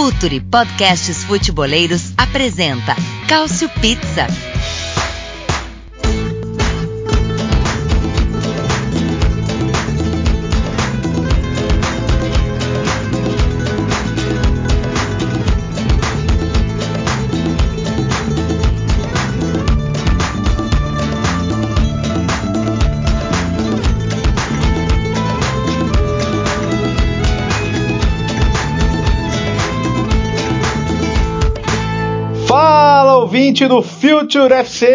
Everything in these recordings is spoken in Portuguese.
Futuri Podcasts Futeboleiros apresenta Cálcio Pizza. Ouvinte do Future FC.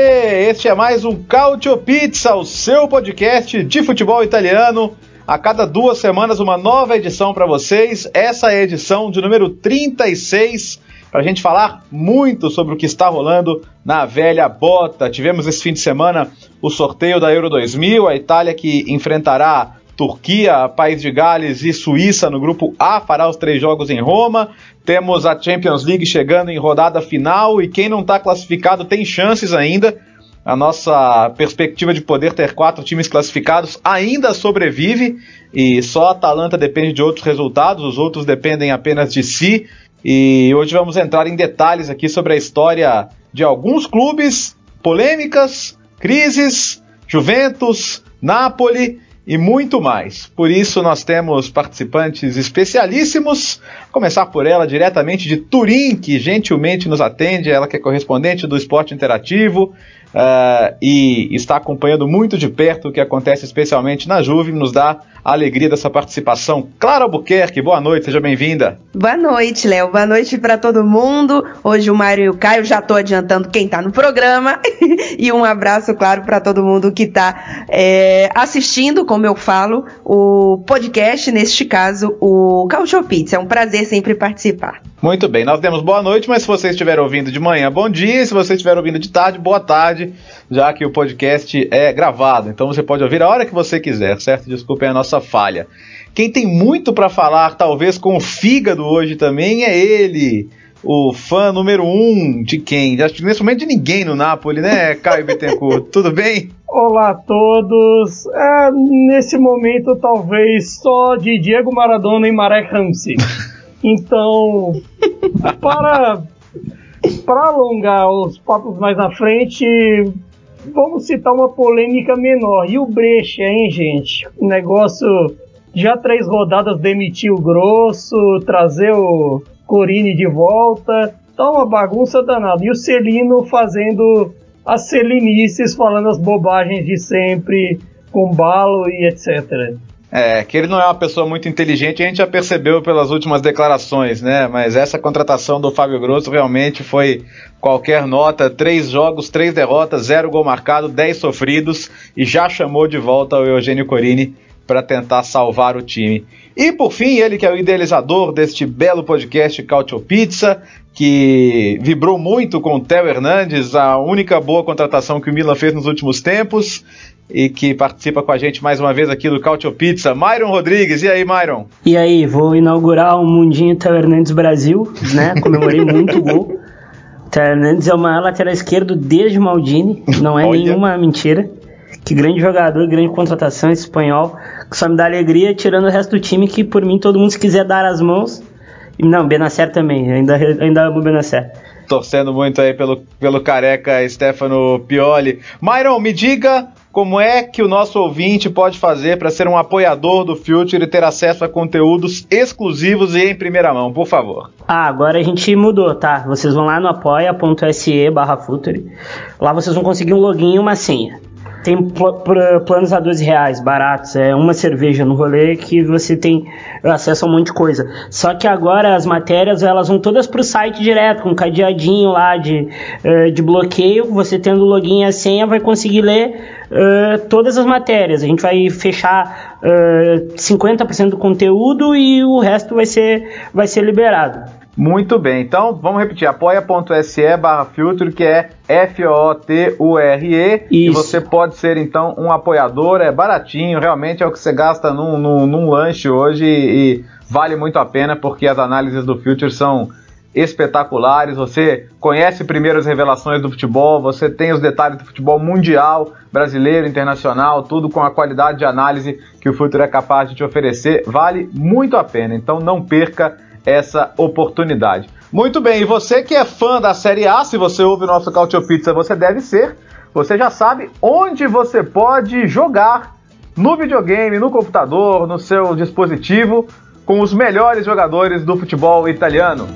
Este é mais um Cautio Pizza, o seu podcast de futebol italiano. A cada duas semanas, uma nova edição para vocês. Essa é a edição de número 36, para a gente falar muito sobre o que está rolando na velha bota. Tivemos esse fim de semana o sorteio da Euro 2000, a Itália que enfrentará Turquia, País de Gales e Suíça no grupo A fará os três jogos em Roma. Temos a Champions League chegando em rodada final e quem não está classificado tem chances ainda. A nossa perspectiva de poder ter quatro times classificados ainda sobrevive e só a Atalanta depende de outros resultados, os outros dependem apenas de si. E hoje vamos entrar em detalhes aqui sobre a história de alguns clubes, polêmicas, crises, Juventus, Napoli e muito mais. Por isso, nós temos participantes especialíssimos. Começar por ela, diretamente de Turim, que gentilmente nos atende, ela que é correspondente do Esporte Interativo uh, e está acompanhando muito de perto o que acontece, especialmente na Juve, nos dá a alegria dessa participação. Clara Albuquerque, boa noite, seja bem-vinda. Boa noite, Léo. Boa noite para todo mundo. Hoje o Mário e o Caio já estou adiantando quem está no programa. e um abraço, claro, para todo mundo que está é, assistindo, como eu falo, o podcast, neste caso, o Cautio Pizza. É um prazer sempre participar. Muito bem, nós demos boa noite, mas se você estiver ouvindo de manhã, bom dia. Se você estiver ouvindo de tarde, boa tarde, já que o podcast é gravado. Então você pode ouvir a hora que você quiser, certo? Desculpem a nossa nossa falha. Quem tem muito para falar, talvez com o fígado hoje também, é ele, o fã número um de quem? Acho que nesse momento de ninguém no Napoli, né, Caio Bittencourt? Tudo bem? Olá a todos. É, nesse momento, talvez só de Diego Maradona e Marek Ramsey. Então, para, para alongar os papos mais na frente, vamos citar uma polêmica menor. E o Brecha, hein, gente? O negócio já três rodadas demitiu o Grosso, trazer o Corini de volta. Tá uma bagunça danada. E o Celino fazendo as celinices, falando as bobagens de sempre, com balo e etc. É, que ele não é uma pessoa muito inteligente, a gente já percebeu pelas últimas declarações, né? Mas essa contratação do Fábio Grosso realmente foi qualquer nota: três jogos, três derrotas, zero gol marcado, dez sofridos e já chamou de volta o Eugênio Corini para tentar salvar o time. E por fim, ele que é o idealizador deste belo podcast Cautio Pizza, que vibrou muito com o Theo Hernandes, a única boa contratação que o Milan fez nos últimos tempos e que participa com a gente mais uma vez aqui do Cautio Pizza, Myron Rodrigues. E aí, Myron? E aí, vou inaugurar o Mundinho Theo Hernandes Brasil, né? Comemorei muito o gol. Theo Hernandes é o maior lateral esquerdo desde Maldini, não é nenhuma mentira. Que grande jogador, grande contratação espanhol, que só me dá alegria, tirando o resto do time, que por mim todo mundo se quiser dar as mãos. Não, Benacer também, ainda, ainda amo Benacer torcendo muito aí pelo, pelo careca Stefano Pioli. Myron, me diga como é que o nosso ouvinte pode fazer para ser um apoiador do Future e ter acesso a conteúdos exclusivos e em primeira mão, por favor? Ah, agora a gente mudou, tá? Vocês vão lá no apoia.se barra Future. Lá vocês vão conseguir um login e uma senha. Tem pl pl planos a 12 reais, baratos, é uma cerveja no rolê que você tem acesso a um monte de coisa. Só que agora as matérias elas vão todas pro site direto, com um cadeadinho lá de, uh, de bloqueio. Você tendo login e a senha vai conseguir ler uh, todas as matérias. A gente vai fechar uh, 50% do conteúdo e o resto vai ser, vai ser liberado. Muito bem, então vamos repetir, apoia.se barra Future, que é F-O-T-U-R-E, e. Você pode ser então um apoiador, é baratinho, realmente é o que você gasta num, num, num lanche hoje e, e vale muito a pena porque as análises do Future são espetaculares, você conhece primeiro as revelações do futebol, você tem os detalhes do futebol mundial, brasileiro, internacional, tudo com a qualidade de análise que o Future é capaz de te oferecer, vale muito a pena, então não perca essa oportunidade. Muito bem, e você que é fã da Série A, se você ouve o nosso Cautio Pizza, você deve ser. Você já sabe onde você pode jogar no videogame, no computador, no seu dispositivo, com os melhores jogadores do futebol italiano.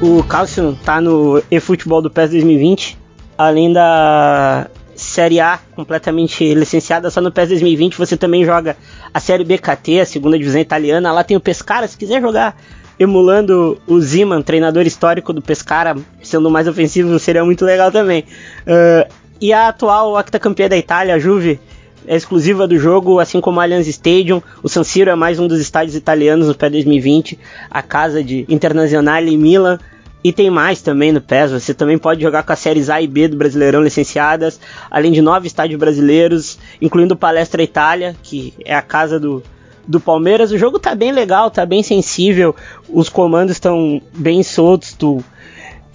O Calcio tá no eFootball do PES 2020, além da Série A completamente licenciada, só no PES 2020 você também joga a Série BKT, a segunda divisão italiana, lá tem o Pescara, se quiser jogar emulando o Ziman, treinador histórico do Pescara, sendo mais ofensivo, seria muito legal também. Uh, e a atual octacampeã da Itália, a Juve, é exclusiva do jogo, assim como a Allianz Stadium. O San Siro é mais um dos estádios italianos no PES 2020, a casa de Internazionale e Milan. E tem mais também no PES, você também pode jogar com as séries A e B do Brasileirão licenciadas, além de nove estádios brasileiros, incluindo o Palestra Itália, que é a casa do, do Palmeiras. O jogo tá bem legal, tá bem sensível, os comandos estão bem soltos, tu,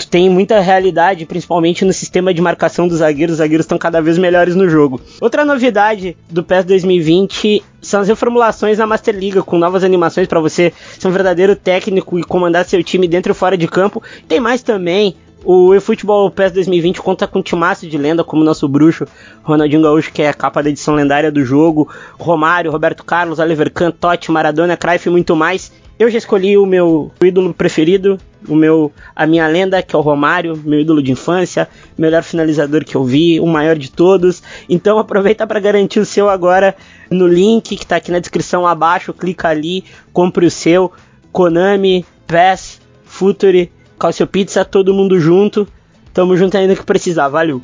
tu tem muita realidade, principalmente no sistema de marcação dos zagueiros. Os zagueiros estão cada vez melhores no jogo. Outra novidade do PES 2020 são as reformulações na Master League, com novas animações para você ser um verdadeiro técnico e comandar seu time dentro e fora de campo. Tem mais também o eFootball PES 2020 conta com um timaço de lenda como nosso bruxo Ronaldinho Gaúcho, que é a capa da edição lendária do jogo, Romário, Roberto Carlos, Oliver Kahn, Totti, Maradona, Cruyff e muito mais. Eu já escolhi o meu ídolo preferido, o meu a minha lenda, que é o Romário, meu ídolo de infância, melhor finalizador que eu vi, o maior de todos. Então aproveita para garantir o seu agora no link que está aqui na descrição abaixo, clica ali, compre o seu. Konami, PES, Futuri Calcio Pizza, todo mundo junto. Tamo junto ainda que precisar, valeu.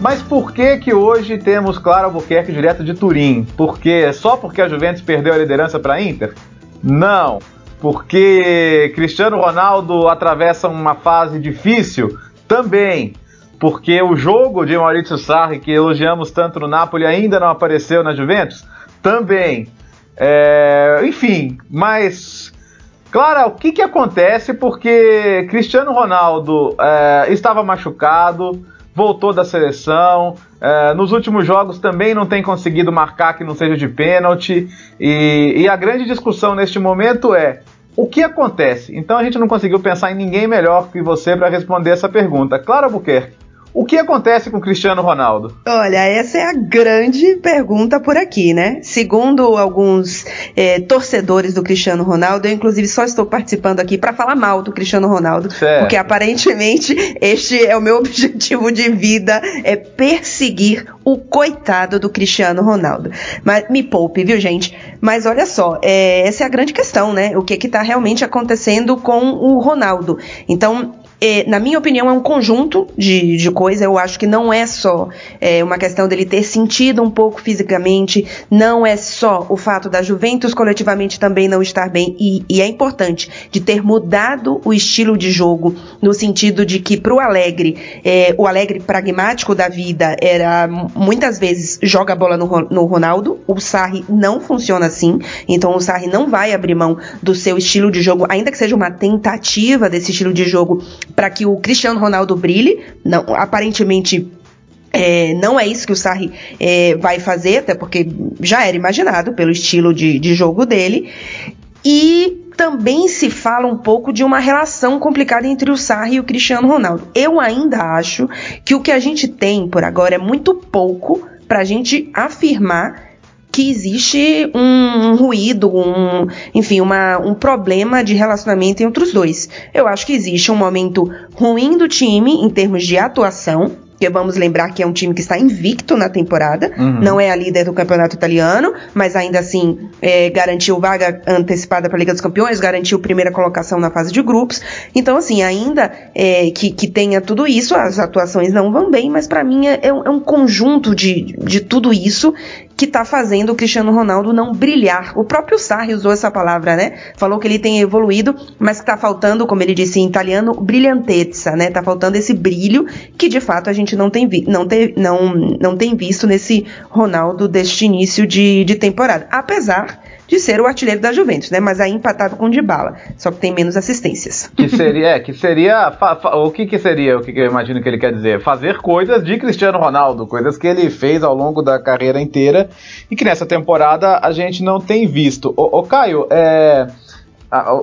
Mas por que que hoje temos Claro Albuquerque direto de Turim? Porque só porque a Juventus perdeu a liderança para a Inter? Não. Porque Cristiano Ronaldo atravessa uma fase difícil? Também. Porque o jogo de Maurício Sarri, que elogiamos tanto no Napoli, ainda não apareceu na Juventus? Também. É, enfim, mas Clara, o que, que acontece? Porque Cristiano Ronaldo é, estava machucado, voltou da seleção, é, nos últimos jogos também não tem conseguido marcar que não seja de pênalti, e, e a grande discussão neste momento é o que acontece? Então a gente não conseguiu pensar em ninguém melhor que você para responder essa pergunta. Clara Buquerque, o que acontece com o Cristiano Ronaldo? Olha, essa é a grande pergunta por aqui, né? Segundo alguns é, torcedores do Cristiano Ronaldo, eu inclusive só estou participando aqui para falar mal do Cristiano Ronaldo, certo. porque aparentemente este é o meu objetivo de vida, é perseguir o coitado do Cristiano Ronaldo. Mas me poupe, viu, gente? Mas olha só, é, essa é a grande questão, né? O que que tá realmente acontecendo com o Ronaldo? Então, é, na minha opinião, é um conjunto de, de coisas. Eu acho que não é só é, uma questão dele ter sentido um pouco fisicamente, não é só o fato da Juventus coletivamente também não estar bem, e, e é importante de ter mudado o estilo de jogo, no sentido de que para o Alegre, é, o Alegre pragmático da vida era muitas vezes joga a bola no, no Ronaldo, o Sarri não funciona assim, então o Sarri não vai abrir mão do seu estilo de jogo, ainda que seja uma tentativa desse estilo de jogo para que o Cristiano Ronaldo brilhe. Não, aparentemente é, não é isso que o Sarri é, vai fazer, até porque já era imaginado pelo estilo de, de jogo dele. E também se fala um pouco de uma relação complicada entre o Sarri e o Cristiano Ronaldo. Eu ainda acho que o que a gente tem por agora é muito pouco para a gente afirmar que existe um, um ruído, um, enfim, uma, um problema de relacionamento entre os dois. Eu acho que existe um momento ruim do time em termos de atuação, porque vamos lembrar que é um time que está invicto na temporada, uhum. não é a líder do campeonato italiano, mas ainda assim é, garantiu vaga antecipada para a Liga dos Campeões, garantiu primeira colocação na fase de grupos. Então, assim, ainda é, que, que tenha tudo isso, as atuações não vão bem, mas para mim é, é, um, é um conjunto de, de tudo isso que está fazendo o Cristiano Ronaldo não brilhar. O próprio Sarri usou essa palavra, né? Falou que ele tem evoluído, mas que está faltando, como ele disse em italiano, brilhantezza, né? Tá faltando esse brilho que de fato a gente não tem, vi não tem, não, não tem visto nesse Ronaldo deste início de, de temporada. Apesar de ser o artilheiro da Juventus, né? Mas aí empatado com o Dybala, só que tem menos assistências. Que seria, é, que seria, fa, fa, o que que seria, o que, que eu imagino que ele quer dizer? Fazer coisas de Cristiano Ronaldo, coisas que ele fez ao longo da carreira inteira e que nessa temporada a gente não tem visto. Ô, Caio, é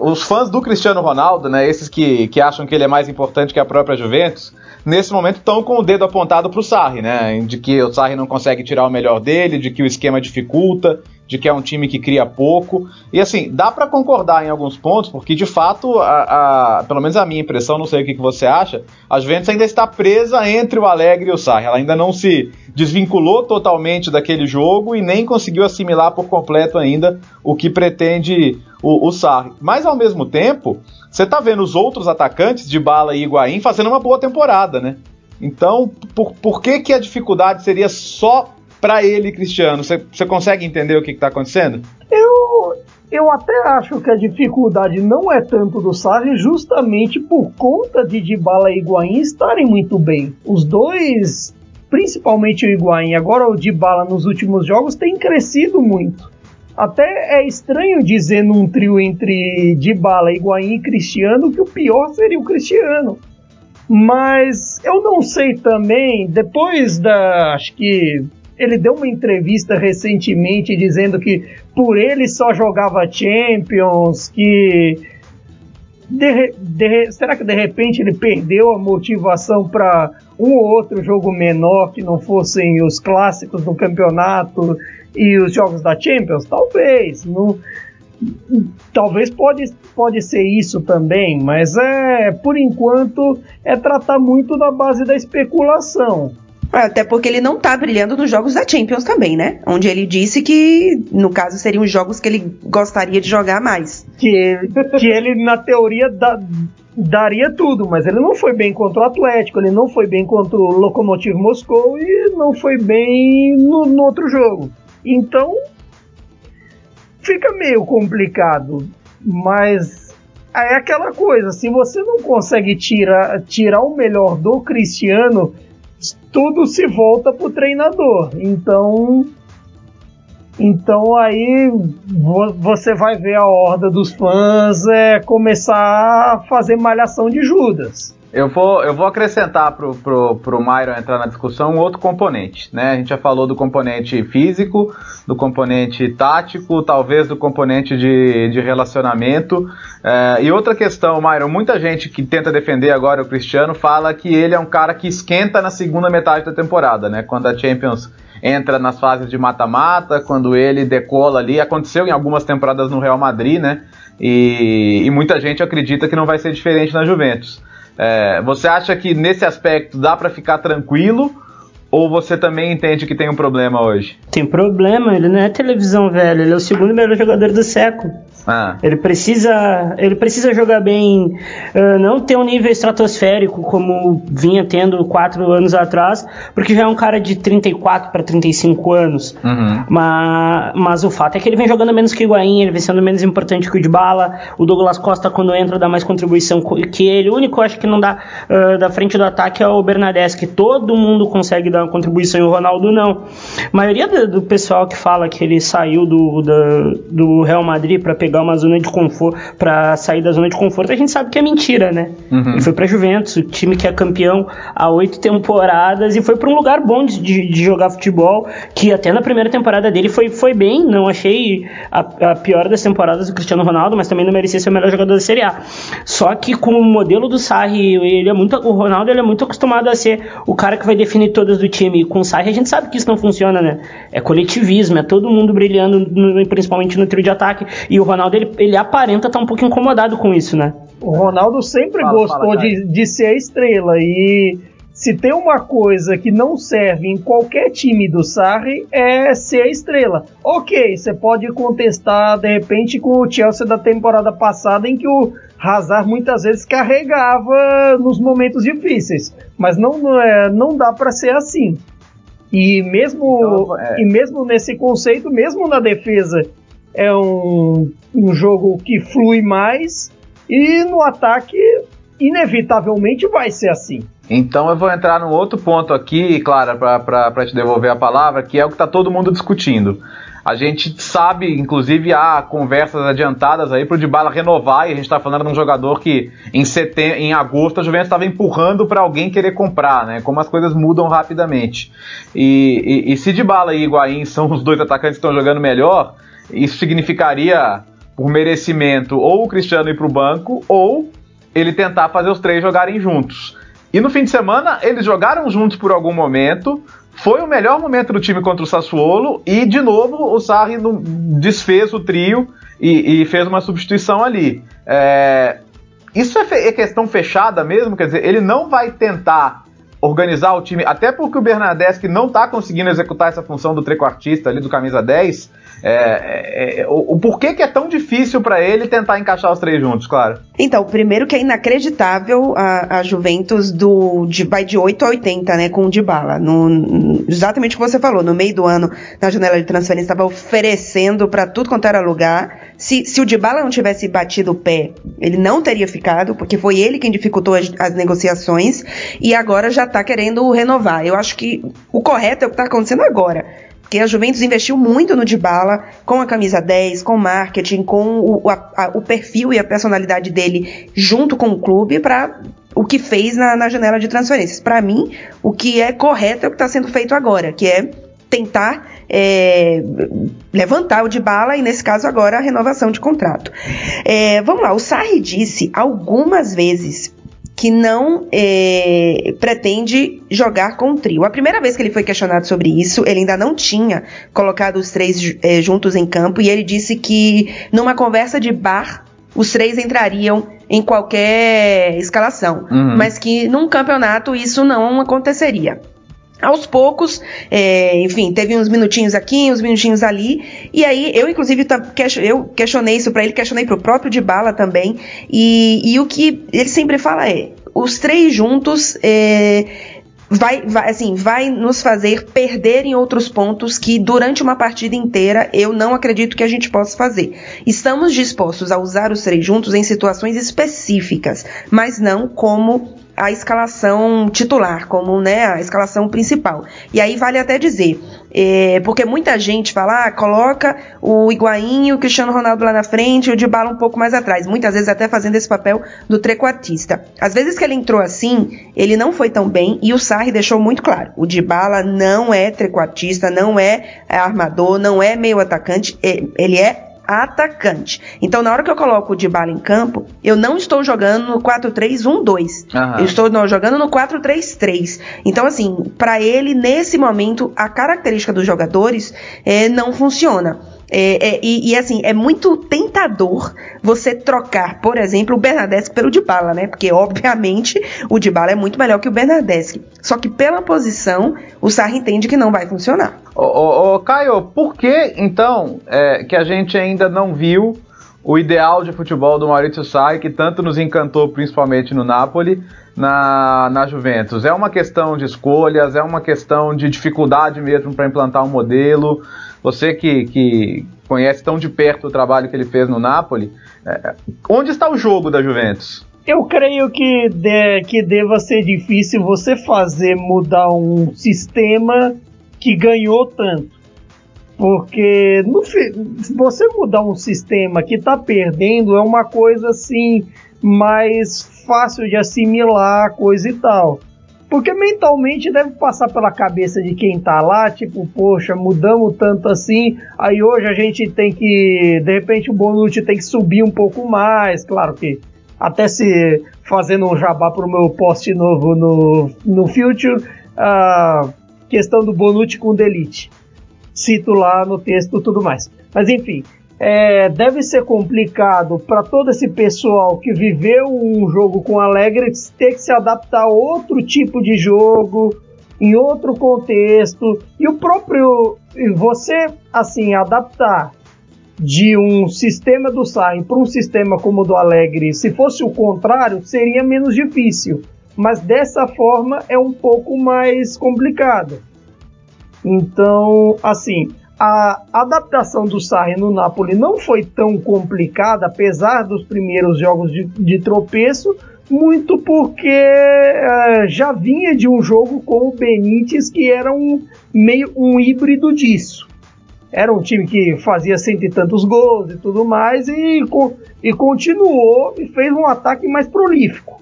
os fãs do Cristiano Ronaldo, né, esses que, que acham que ele é mais importante que a própria Juventus, nesse momento estão com o dedo apontado para o Sarri, né, de que o Sarri não consegue tirar o melhor dele, de que o esquema dificulta, de que é um time que cria pouco. E assim, dá para concordar em alguns pontos, porque de fato, a, a, pelo menos a minha impressão, não sei o que, que você acha, a Juventus ainda está presa entre o Alegre e o Sarri. Ela ainda não se desvinculou totalmente daquele jogo e nem conseguiu assimilar por completo ainda o que pretende o, o Sarri. Mas ao mesmo tempo, você tá vendo os outros atacantes de Bala e Higuaín fazendo uma boa temporada, né? Então, por, por que, que a dificuldade seria só para ele, Cristiano? Você consegue entender o que está acontecendo? Eu, eu até acho que a dificuldade não é tanto do Sarri, justamente por conta de Dybala e Higuaín estarem muito bem. Os dois, principalmente o Higuaín, agora o Dybala nos últimos jogos, tem crescido muito. Até é estranho dizer num trio entre Dybala, Higuaín e Cristiano que o pior seria o Cristiano. Mas eu não sei também, depois da. Acho que ele deu uma entrevista recentemente dizendo que por ele só jogava Champions, que de, de, será que de repente ele perdeu a motivação para um ou outro jogo menor que não fossem os clássicos do campeonato e os jogos da Champions? Talvez. Não, talvez pode, pode ser isso também, mas é por enquanto é tratar muito da base da especulação. Até porque ele não tá brilhando nos jogos da Champions também, né? Onde ele disse que, no caso, seriam os jogos que ele gostaria de jogar mais. Que, que ele, na teoria, da, daria tudo, mas ele não foi bem contra o Atlético, ele não foi bem contra o Lokomotiv Moscou e não foi bem no, no outro jogo. Então, fica meio complicado, mas é aquela coisa, se você não consegue tirar, tirar o melhor do Cristiano tudo se volta pro treinador. Então, então aí você vai ver a horda dos fãs é, começar a fazer malhação de Judas. Eu vou, eu vou acrescentar pro, pro, pro Myron entrar na discussão um outro componente, né? A gente já falou do componente físico, do componente tático, talvez do componente de, de relacionamento. É, e outra questão, Myron, muita gente que tenta defender agora o Cristiano fala que ele é um cara que esquenta na segunda metade da temporada, né? Quando a Champions entra nas fases de mata-mata, quando ele decola ali. Aconteceu em algumas temporadas no Real Madrid, né? E, e muita gente acredita que não vai ser diferente na Juventus. É, você acha que nesse aspecto dá para ficar tranquilo? Ou você também entende que tem um problema hoje? Tem problema, ele não é televisão, velho. Ele é o segundo melhor jogador do século. Ah. Ele precisa, ele precisa jogar bem, uh, não ter um nível estratosférico como vinha tendo quatro anos atrás, porque já é um cara de 34 para 35 anos. Uhum. Mas, mas o fato é que ele vem jogando menos que o Higuaín, ele vem sendo menos importante que o de bala. O Douglas Costa quando entra dá mais contribuição que ele. O único acho que não dá uh, da frente do ataque é o Bernardes, que todo mundo consegue dar uma contribuição e o Ronaldo não. A maioria do, do pessoal que fala que ele saiu do, do, do Real Madrid para pegar uma zona de conforto, para sair da zona de conforto, a gente sabe que é mentira, né? Uhum. Ele foi para Juventus, o time que é campeão há oito temporadas e foi para um lugar bom de, de, de, jogar futebol, que até na primeira temporada dele foi, foi bem, não achei a, a, pior das temporadas do Cristiano Ronaldo, mas também não merecia ser o melhor jogador da Série A. Só que com o modelo do Sarri, ele é muito, o Ronaldo ele é muito acostumado a ser o cara que vai definir todas do time, e com o Sarri a gente sabe que isso não funciona, né? É coletivismo, é todo mundo brilhando, no, principalmente no trio de ataque, e o Ronaldo ele, ele aparenta estar tá um pouco incomodado com isso, né? O Ronaldo sempre fala, gostou fala, de, de ser a estrela e se tem uma coisa que não serve em qualquer time do Sarri é ser a estrela. Ok, você pode contestar de repente com o Chelsea da temporada passada em que o Hazard muitas vezes carregava nos momentos difíceis, mas não, não, é, não dá para ser assim. E mesmo, então, é... e mesmo nesse conceito, mesmo na defesa, é um, um jogo que flui mais e no ataque inevitavelmente vai ser assim. Então eu vou entrar num outro ponto aqui, Clara, para te devolver a palavra, que é o que está todo mundo discutindo. A gente sabe, inclusive, há conversas adiantadas aí pro Dybala renovar, e a gente está falando de um jogador que em, setembro, em agosto a Juventus estava empurrando para alguém querer comprar, né? Como as coisas mudam rapidamente. E, e, e se Dybala e Higuaín são os dois atacantes que estão jogando melhor, isso significaria, por merecimento, ou o Cristiano ir para o banco, ou ele tentar fazer os três jogarem juntos. E no fim de semana, eles jogaram juntos por algum momento, foi o melhor momento do time contra o Sassuolo e, de novo, o Sarri desfez o trio e, e fez uma substituição ali. É, isso é, é, questão fechada mesmo? Quer dizer, ele não vai tentar organizar o time, até porque o Bernardeschi não está conseguindo executar essa função do trequartista ali, do camisa 10, é, é, é, o, o, porquê que é tão difícil para ele tentar encaixar os três juntos, claro? Então, primeiro que é inacreditável a, a Juventus do, de, vai de 8 a 80, né, com o Dybala. No, exatamente o que você falou, no meio do ano, na janela de transferência, estava oferecendo para tudo quanto era lugar. Se, se o Dybala não tivesse batido o pé, ele não teria ficado, porque foi ele quem dificultou as, as negociações, e agora já está querendo renovar. Eu acho que o correto é o que está acontecendo agora porque a Juventus investiu muito no Dybala, com a camisa 10, com marketing, com o, a, a, o perfil e a personalidade dele junto com o clube para o que fez na, na janela de transferências. Para mim, o que é correto é o que está sendo feito agora, que é tentar é, levantar o de bala e, nesse caso, agora a renovação de contrato. É, vamos lá, o Sarri disse algumas vezes que não é, pretende jogar com o trio. A primeira vez que ele foi questionado sobre isso, ele ainda não tinha colocado os três é, juntos em campo e ele disse que numa conversa de bar os três entrariam em qualquer escalação, uhum. mas que num campeonato isso não aconteceria. Aos poucos, é, enfim, teve uns minutinhos aqui, uns minutinhos ali, e aí eu, inclusive, eu questionei isso para ele, questionei para o próprio de bala também, e, e, o que ele sempre fala é: os três juntos é, vai, vai, assim, vai nos fazer perder em outros pontos que durante uma partida inteira eu não acredito que a gente possa fazer. Estamos dispostos a usar os três juntos em situações específicas, mas não como a escalação titular, como né, a escalação principal. E aí vale até dizer, é, porque muita gente fala, ah, coloca o Higuaín o Cristiano Ronaldo lá na frente e o Dybala um pouco mais atrás, muitas vezes até fazendo esse papel do trequartista. Às vezes que ele entrou assim, ele não foi tão bem e o Sarri deixou muito claro, o Dybala não é trequartista, não é armador, não é meio atacante, é, ele é atacante. Então, na hora que eu coloco o Dybala em campo, eu não estou jogando no 4-3-1-2. Eu estou não, jogando no 4-3-3. Então, assim, para ele, nesse momento, a característica dos jogadores é, não funciona. É, é, e, e, assim, é muito tentador você trocar, por exemplo, o Bernadeschi pelo Dybala, né? Porque, obviamente, o Dybala é muito melhor que o Bernadeschi. Só que pela posição, o Sarri entende que não vai funcionar. Ô Caio, por que, então, é, que a gente ainda não viu o ideal de futebol do Maurício Sarri, que tanto nos encantou, principalmente no Napoli, na, na Juventus? É uma questão de escolhas, é uma questão de dificuldade mesmo para implantar um modelo? Você que, que conhece tão de perto o trabalho que ele fez no Napoli, é, onde está o jogo da Juventus? Eu creio que, de, que deva ser difícil você fazer mudar um sistema que ganhou tanto. Porque no, você mudar um sistema que está perdendo é uma coisa assim mais fácil de assimilar, coisa e tal. Porque mentalmente deve passar pela cabeça de quem tá lá, tipo, poxa, mudamos tanto assim, aí hoje a gente tem que, de repente o Bonucci tem que subir um pouco mais, claro que até se fazendo um jabá pro meu post novo no, no Future, a questão do Bonucci com Delete. Cito lá no texto tudo mais. Mas enfim, é, deve ser complicado para todo esse pessoal que viveu um jogo com Alegre ter que se adaptar a outro tipo de jogo, em outro contexto. E o próprio. Você, assim, adaptar de um sistema do Sain para um sistema como o do Alegre, se fosse o contrário, seria menos difícil. Mas dessa forma é um pouco mais complicado. Então, assim, a adaptação do Sarri no Napoli não foi tão complicada, apesar dos primeiros jogos de, de tropeço, muito porque uh, já vinha de um jogo com o Benítez que era um meio um híbrido disso. era um time que fazia cento e tantos gols e tudo mais, e, e continuou e fez um ataque mais prolífico.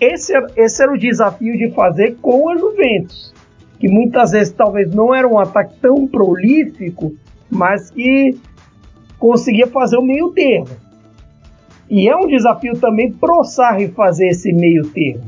Esse, esse era o desafio de fazer com a Juventus, que muitas vezes talvez não era um ataque tão prolífico, mas que conseguia fazer o meio termo. E é um desafio também pro Sarri fazer esse meio termo.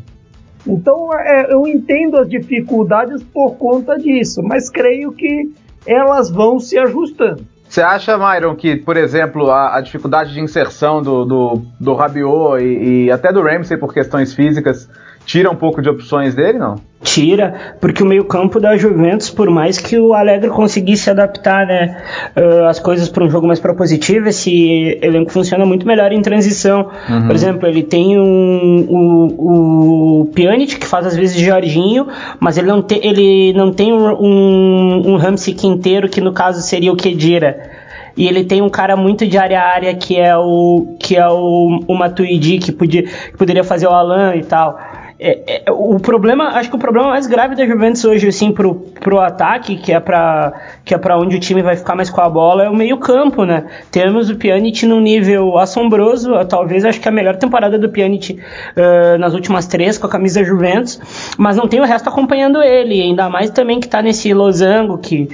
Então é, eu entendo as dificuldades por conta disso, mas creio que elas vão se ajustando. Você acha, Myron, que, por exemplo, a, a dificuldade de inserção do, do, do Rabiot e, e até do Ramsey por questões físicas tira um pouco de opções dele, não? Tira, porque o meio-campo da Juventus, por mais que o Alegre conseguisse adaptar né, uh, as coisas para um jogo mais propositivo, esse elenco funciona muito melhor em transição. Uhum. Por exemplo, ele tem um, o, o Pjanic, que faz às vezes Jorginho, mas ele não, te, ele não tem um, um Ramsey Quinteiro, que no caso seria o Kedira e ele tem um cara muito de área a área que é o que é o, o Matuidi que, podia, que poderia fazer o Alan e tal. É, é, o problema, acho que o problema mais grave da Juventus hoje, assim, pro, pro ataque, que é para que é para onde o time vai ficar mais com a bola, é o meio-campo, né? Temos o Pjanic num nível assombroso, talvez acho que a melhor temporada do Pjanic uh, nas últimas três com a camisa Juventus, mas não tem o resto acompanhando ele, ainda mais também que tá nesse losango que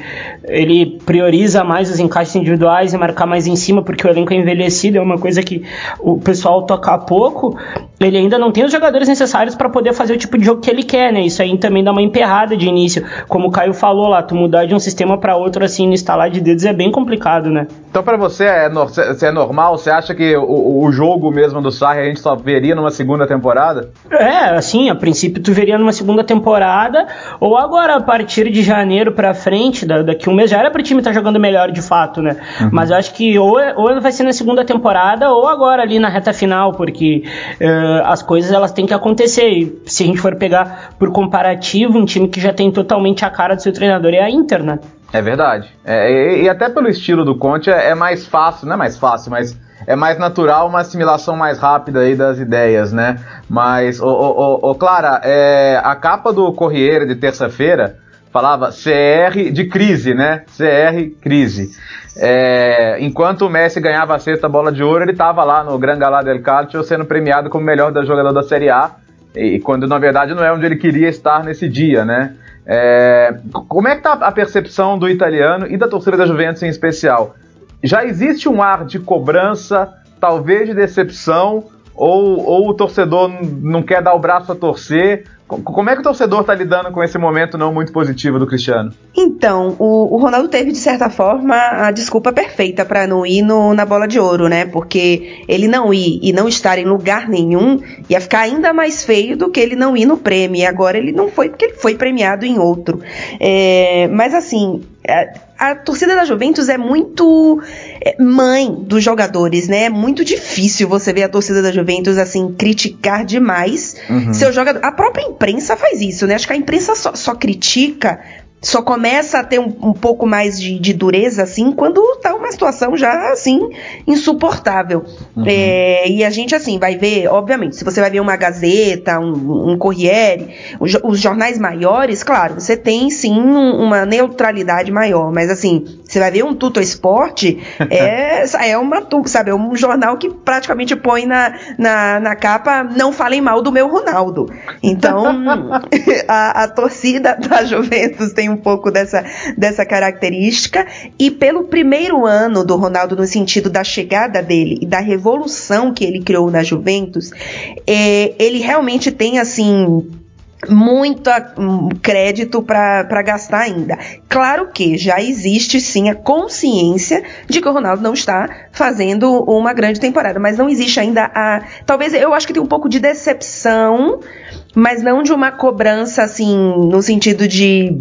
ele prioriza mais os encaixes individuais e marcar mais em cima porque o elenco é envelhecido, é uma coisa que o pessoal toca pouco. Ele ainda não tem os jogadores necessários para poder fazer o tipo de jogo que ele quer, né? Isso aí também dá uma emperrada de início. Como o Caio falou lá, tu mudar de um sistema para outro assim, no instalar de dedos é bem complicado, né? Então para você é, é normal? Você acha que o, o jogo mesmo do Sarri a gente só veria numa segunda temporada? É, assim, a princípio tu veria numa segunda temporada ou agora a partir de janeiro para frente, daqui um mês já era para o time estar tá jogando melhor de fato, né? Uhum. Mas eu acho que ou, é, ou vai ser na segunda temporada ou agora ali na reta final, porque uh, as coisas elas têm que acontecer se a gente for pegar por comparativo, um time que já tem totalmente a cara do seu treinador é a Inter, né? É verdade. É, e, e, até pelo estilo do Conte é, é, mais fácil, não é mais fácil, mas é mais natural uma assimilação mais rápida aí das ideias, né? Mas, ô, ô, ô, Clara, é, a capa do Corriere de terça-feira falava CR de crise, né? CR crise. É, enquanto o Messi ganhava a sexta bola de ouro, ele estava lá no Gran Galá del Calcio sendo premiado como melhor jogador da Série A e quando na verdade não é onde ele queria estar nesse dia, né? É, como é que tá a percepção do italiano e da torcida da Juventus em especial? Já existe um ar de cobrança, talvez de decepção, ou, ou o torcedor não quer dar o braço a torcer? Como é que o torcedor está lidando com esse momento não muito positivo do Cristiano? Então, o, o Ronaldo teve, de certa forma, a desculpa perfeita para não ir no, na bola de ouro, né? Porque ele não ir e não estar em lugar nenhum ia ficar ainda mais feio do que ele não ir no prêmio. E agora ele não foi porque ele foi premiado em outro. É, mas assim, é, a torcida da Juventus é muito é, mãe dos jogadores, né? É muito difícil você ver a torcida da Juventus assim criticar demais uhum. seu jogador. A própria imprensa faz isso, né? Acho que a imprensa só, só critica só começa a ter um, um pouco mais de, de, dureza, assim, quando tá uma situação já, assim, insuportável. Uhum. É, e a gente, assim, vai ver, obviamente, se você vai ver uma Gazeta, um, um Corriere, os, os jornais maiores, claro, você tem, sim, um, uma neutralidade maior, mas, assim, você vai ver um Tuto Esporte, é, é uma, sabe, é um jornal que praticamente põe na, na, na capa, não falem mal do meu Ronaldo. Então, a, a torcida da Juventus tem um pouco dessa, dessa característica. E pelo primeiro ano do Ronaldo, no sentido da chegada dele e da revolução que ele criou na Juventus, é, ele realmente tem assim muito crédito para gastar ainda. Claro que já existe sim a consciência de que o Ronaldo não está fazendo uma grande temporada, mas não existe ainda a. Talvez eu acho que tem um pouco de decepção mas não de uma cobrança assim, no sentido de,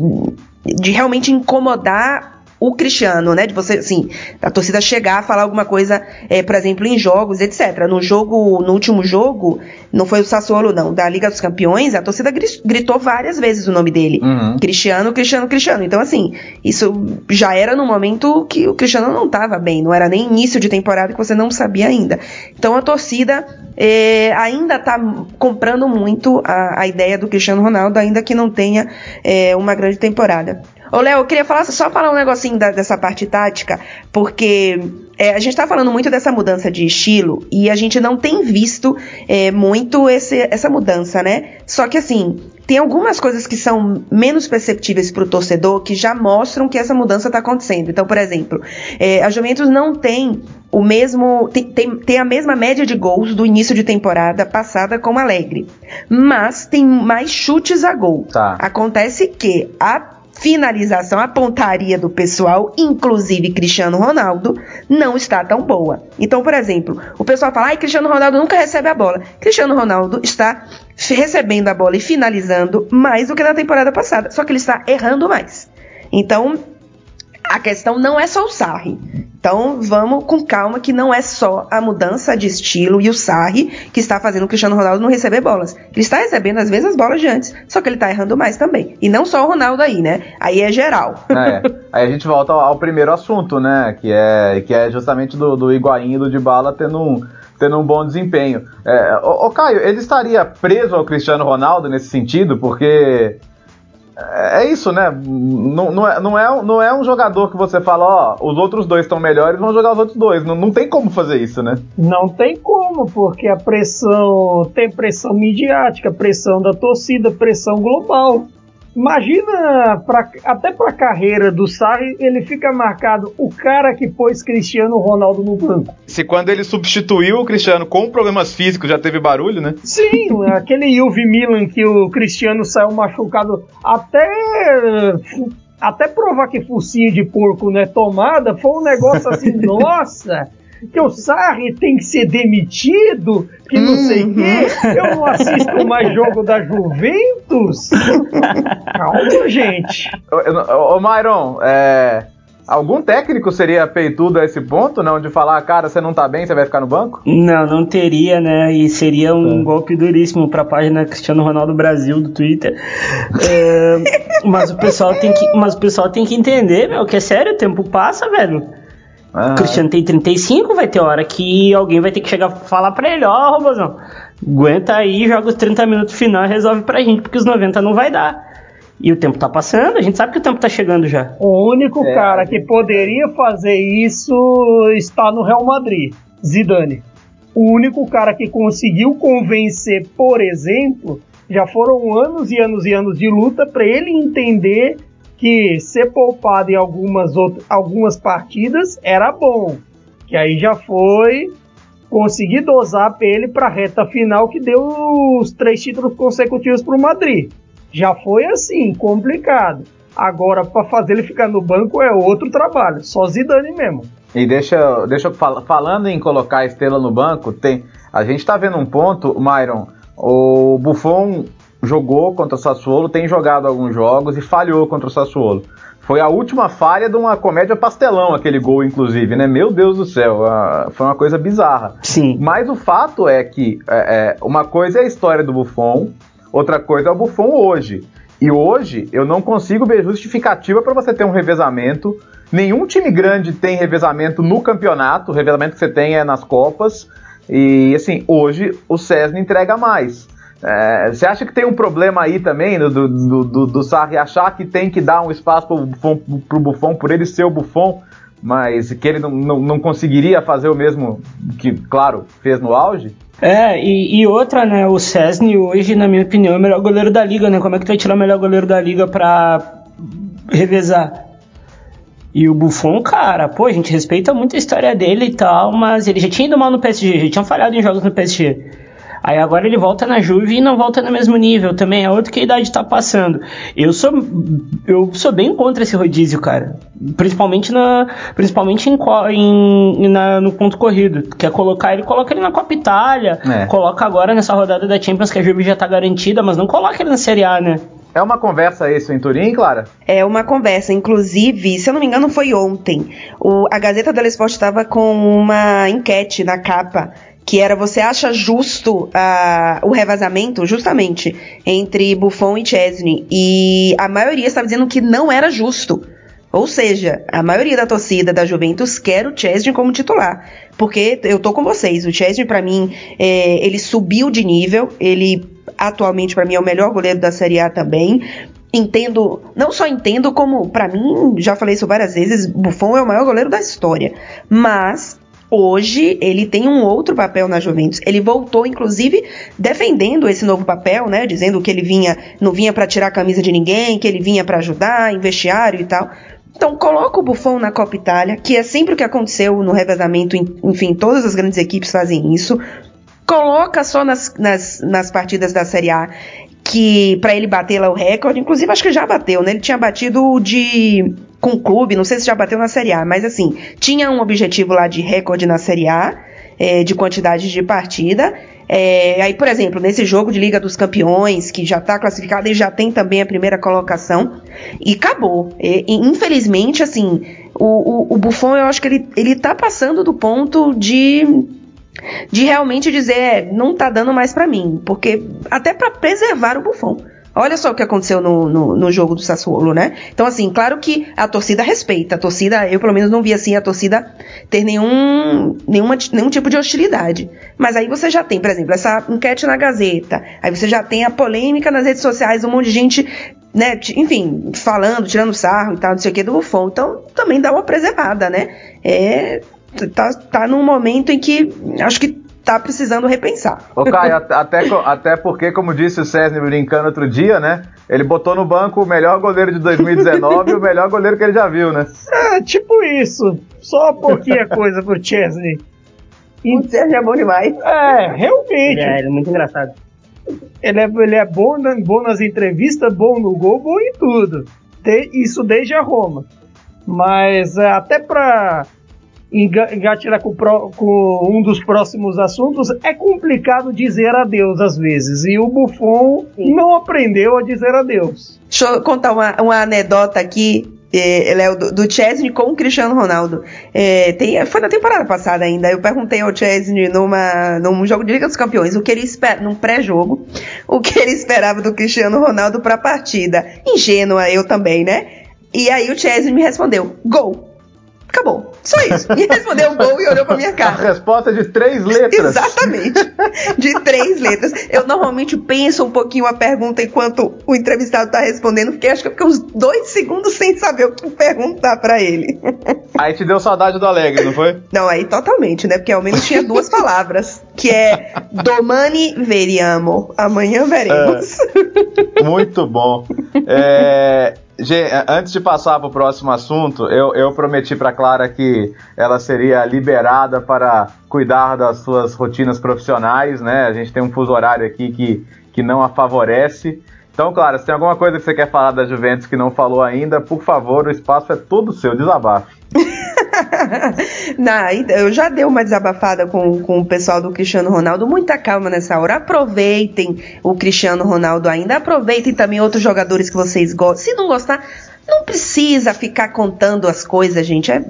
de realmente incomodar o Cristiano, né? De você, assim, a torcida chegar a falar alguma coisa, é, por exemplo, em jogos, etc. No jogo, no último jogo, não foi o Sassuolo, não, da Liga dos Campeões, a torcida gritou várias vezes o nome dele. Uhum. Cristiano, Cristiano, Cristiano. Então, assim, isso já era no momento que o Cristiano não estava bem, não era nem início de temporada que você não sabia ainda. Então, a torcida é, ainda está comprando muito a, a, ideia do Cristiano Ronaldo, ainda que não tenha é, uma grande temporada. Ô, Léo, eu queria falar, só falar um negocinho da, dessa parte tática, porque é, a gente tá falando muito dessa mudança de estilo e a gente não tem visto é, muito esse, essa mudança, né? Só que assim, tem algumas coisas que são menos perceptíveis para o torcedor que já mostram que essa mudança está acontecendo. Então, por exemplo, é, a Juventus não tem o mesmo tem, tem, tem, a mesma média de gols do início de temporada passada com o Alegre, mas tem mais chutes a gol. Tá. Acontece que a finalização, a pontaria do pessoal, inclusive Cristiano Ronaldo, não está tão boa. Então, por exemplo, o pessoal fala: "Ai, Cristiano Ronaldo nunca recebe a bola". Cristiano Ronaldo está recebendo a bola e finalizando mais do que na temporada passada, só que ele está errando mais. Então, a questão não é só o Sarri. Então vamos com calma que não é só a mudança de estilo e o Sarri que está fazendo o Cristiano Ronaldo não receber bolas. Ele está recebendo às vezes as bolas de antes, só que ele está errando mais também. E não só o Ronaldo aí, né? Aí é geral. É. Aí a gente volta ao, primeiro assunto, né? Que é, que é justamente do, do Higuaín e do Dybala tendo um, tendo um bom desempenho. É, o, o Caio, ele estaria preso ao Cristiano Ronaldo nesse sentido, porque é, isso, né? Não, não, é, não, é, não é um jogador que você fala, ó, os outros dois estão melhores, vão jogar os outros dois. Não, não tem como fazer isso, né? Não tem como, porque a pressão tem pressão midiática, pressão da torcida, pressão global. Imagina, pra, até para a carreira do Sarri, ele fica marcado o cara que pôs Cristiano Ronaldo no banco. Se quando ele substituiu o Cristiano com problemas físicos já teve barulho, né? Sim, aquele Juve Milan que o Cristiano saiu machucado até até provar que focinho de porco não é tomada, foi um negócio assim, nossa, que o Sarri tem que ser demitido, que não sei o uhum. quê. Eu não assisto mais jogo da Juventus. Calma, gente. Ô, ô Myron, é, Algum técnico seria peitudo a esse ponto, não? De falar, cara, você não tá bem, você vai ficar no banco? Não, não teria, né? E seria um é. golpe duríssimo pra página Cristiano Ronaldo Brasil do Twitter. É, mas, o pessoal tem que, mas o pessoal tem que entender, meu, que é sério, o tempo passa, velho. Ah. O Cristiano tem 35, vai ter hora que alguém vai ter que chegar e falar pra ele, ó, oh, Robozão, aguenta aí, joga os 30 minutos final e resolve pra gente, porque os 90 não vai dar. E o tempo tá passando, a gente sabe que o tempo tá chegando já. O único é. cara que poderia fazer isso está no Real Madrid, Zidane. O único cara que conseguiu convencer, por exemplo, já foram anos e anos e anos de luta para ele entender que ser poupado em algumas, outras, algumas partidas era bom. Que aí já foi conseguir dosar ele para a reta final que deu os três títulos consecutivos para o Madrid. Já foi assim, complicado. Agora, para fazer ele ficar no banco é outro trabalho, só Zidane mesmo. E deixa, deixa eu fal falando em colocar a estrela no banco, tem, a gente está vendo um ponto, Myron, o Buffon jogou contra o Sassuolo, tem jogado alguns jogos e falhou contra o Sassuolo. Foi a última falha de uma comédia pastelão, aquele gol, inclusive, né? Meu Deus do céu, foi uma coisa bizarra. Sim. Mas o fato é que é, é, uma coisa é a história do Buffon, outra coisa é o Buffon hoje. E hoje eu não consigo ver justificativa para você ter um revezamento. Nenhum time grande tem revezamento no campeonato, o revezamento que você tem é nas Copas. E assim, hoje o César entrega mais. É, você acha que tem um problema aí também do, do, do, do Sarri achar que tem que dar um espaço pro Buffon, pro Buffon por ele ser o Buffon, mas que ele não, não, não conseguiria fazer o mesmo que, claro, fez no auge? É, e, e, outra, né, o Cesny hoje, na minha opinião, é o melhor goleiro da liga, né? Como é que tu vai tirar o melhor goleiro da liga pra revezar? E o Buffon, cara, pô, a gente respeita muito a história dele e tal, mas ele já tinha ido mal no PSG, já tinha falhado em jogos no PSG. Aí agora ele volta na Juve e não volta no mesmo nível também. É outro que a idade tá passando. Eu sou eu sou bem contra esse rodízio, cara. Principalmente na principalmente em, em na, no ponto corrido. Quer colocar ele, coloca ele na Copa Itália. É. Coloca agora nessa rodada da Champions que a Juve já tá garantida, mas não coloca ele na Série A, né? É uma conversa isso em Turim, Clara? É uma conversa. Inclusive, se eu não me engano, foi ontem. O, a Gazeta dello Sport estava com uma enquete na capa que era você acha justo uh, o revasamento, justamente, entre Buffon e Chesney. E a maioria estava dizendo que não era justo. Ou seja, a maioria da torcida da Juventus quer o Chesney como titular. Porque eu tô com vocês, o Chesney para mim, é, ele subiu de nível, ele atualmente para mim é o melhor goleiro da Série A também. entendo, não só entendo como para mim, já falei isso várias vezes, Buffon é o maior goleiro da história, mas Hoje ele tem um outro papel na Juventus. Ele voltou, inclusive, defendendo esse novo papel, né? Dizendo que ele vinha, não vinha para tirar a camisa de ninguém, que ele vinha para ajudar, em vestiário e tal. Então coloca o Buffon na Copa Itália, que é sempre o que aconteceu no revezamento, enfim, todas as grandes equipes fazem isso. Coloca só nas, nas, nas partidas da Série A que para ele bater lá o recorde, inclusive acho que já bateu, né? Ele tinha batido de com o clube, não sei se já bateu na Série A, mas assim, tinha um objetivo lá de recorde na Série A, é, de quantidade de partida. É, aí, por exemplo, nesse jogo de Liga dos Campeões, que já está classificado, ele já tem também a primeira colocação, e acabou. E, infelizmente, assim, o, o, o Buffon, eu acho que ele, ele tá passando do ponto de de realmente dizer, é, não tá dando mais para mim, porque até para preservar o Buffon. Olha só o que aconteceu no, no, no, jogo do Sassuolo, né? Então, assim, claro que a torcida respeita. A torcida, eu pelo menos não vi assim a torcida ter nenhum, nenhuma, nenhum tipo de hostilidade. Mas aí você já tem, por exemplo, essa enquete na Gazeta. Aí você já tem a polêmica nas redes sociais, um monte de gente, né? Enfim, falando, tirando sarro e tal, não sei o que, do Buffon. Então, também dá uma preservada, né? É, tá, tá num momento em que acho que tá precisando repensar. Ô Caio, até, até porque, como disse o César brincando outro dia, né? Ele botou no banco o melhor goleiro de 2019 e o melhor goleiro que ele já viu, né? É, tipo isso. Só pouquinha coisa pro Chesney. O Chesney é bom demais. É, realmente. É, ele é muito engraçado. Ele é, ele é bom, bom nas entrevistas, bom no gol, bom em tudo. De, isso desde a Roma. Mas é, até pra engatilhar com, com, um dos próximos assuntos, é complicado dizer adeus às vezes. E o Buffon Sim. não aprendeu a dizer adeus. Deixa eu contar uma, uma anedota aqui. É, Léo, do, do Chesney com o Cristiano Ronaldo. É, tem, foi na temporada passada ainda. Eu perguntei ao Chesney numa, num jogo de Liga dos Campeões, o que ele espera, num pré-jogo, o que ele esperava do Cristiano Ronaldo para a partida. Ingênua eu também, né? E aí o Chesney me respondeu: gol. Acabou. Só isso. E respondeu o gol e olhou pra minha cara. A resposta é de três letras. Exatamente. De três letras. Eu normalmente penso um pouquinho a pergunta enquanto o entrevistado tá respondendo, porque acho que eu fiquei uns dois segundos sem saber o que perguntar para ele. Aí te deu saudade do Alegre, não foi? Não, aí totalmente, né? Porque ao menos tinha duas palavras, que é domani veriamo. Amanhã veremos. É, muito bom. É, antes de passar para o próximo assunto, eu, eu prometi para Clara que ela seria liberada para cuidar das suas rotinas profissionais, né? A gente tem um fuso horário aqui que, que não a favorece. Então, Clara, se tem alguma coisa que você quer falar da Juventus que não falou ainda, por favor, o espaço é todo seu, desabafe. não, eu já dei uma desabafada com, com o pessoal do Cristiano Ronaldo. Muita calma nessa hora. Aproveitem o Cristiano Ronaldo ainda. Aproveitem também outros jogadores que vocês gostam. Se não gostar, não precisa ficar contando as coisas, gente. É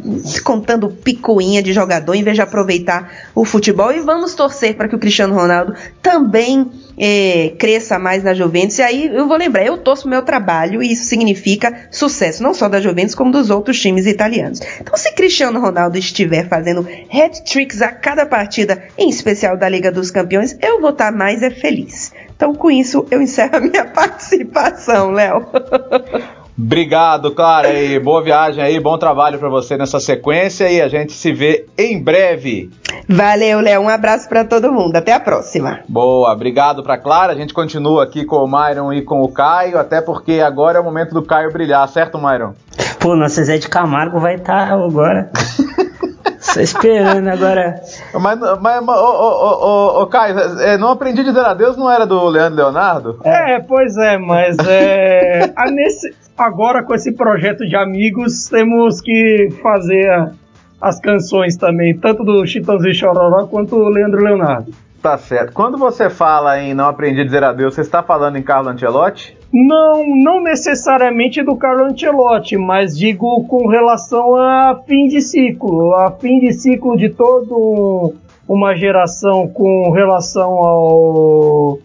contando picuinha de jogador em vez de aproveitar o futebol. E vamos torcer para que o Cristiano Ronaldo também é, cresça mais na Juventus. E aí eu vou lembrar, eu torço o meu trabalho e isso significa sucesso, não só da Juventus, como dos outros times italianos. Então, se Cristiano Ronaldo estiver fazendo hat-tricks a cada partida, em especial da Liga dos Campeões, eu vou estar mais é feliz. Então, com isso, eu encerro a minha participação, Léo. Obrigado, Clara, e boa viagem aí, bom trabalho para você nessa sequência e a gente se vê em breve. Valeu, Léo, um abraço para todo mundo, até a próxima. Boa, obrigado para Clara, a gente continua aqui com o Myron e com o Caio, até porque agora é o momento do Caio brilhar, certo, Myron? Pô, nosso Zé de Camargo vai estar tá agora. Só esperando agora. Mas, mas ô, ô, ô, ô, Caio, é, não aprendi a dizer adeus, não era do Leandro Leonardo? É, pois é, mas é, a nesse, agora com esse projeto de amigos, temos que fazer as canções também, tanto do Chitãozinho Chororó quanto do Leandro Leonardo. Tá certo. Quando você fala em Não Aprendi a Dizer Adeus, você está falando em Carlo Ancelotti? Não, não necessariamente do Carlo Ancelotti, mas digo com relação a fim de ciclo, a fim de ciclo de todo uma geração com relação ao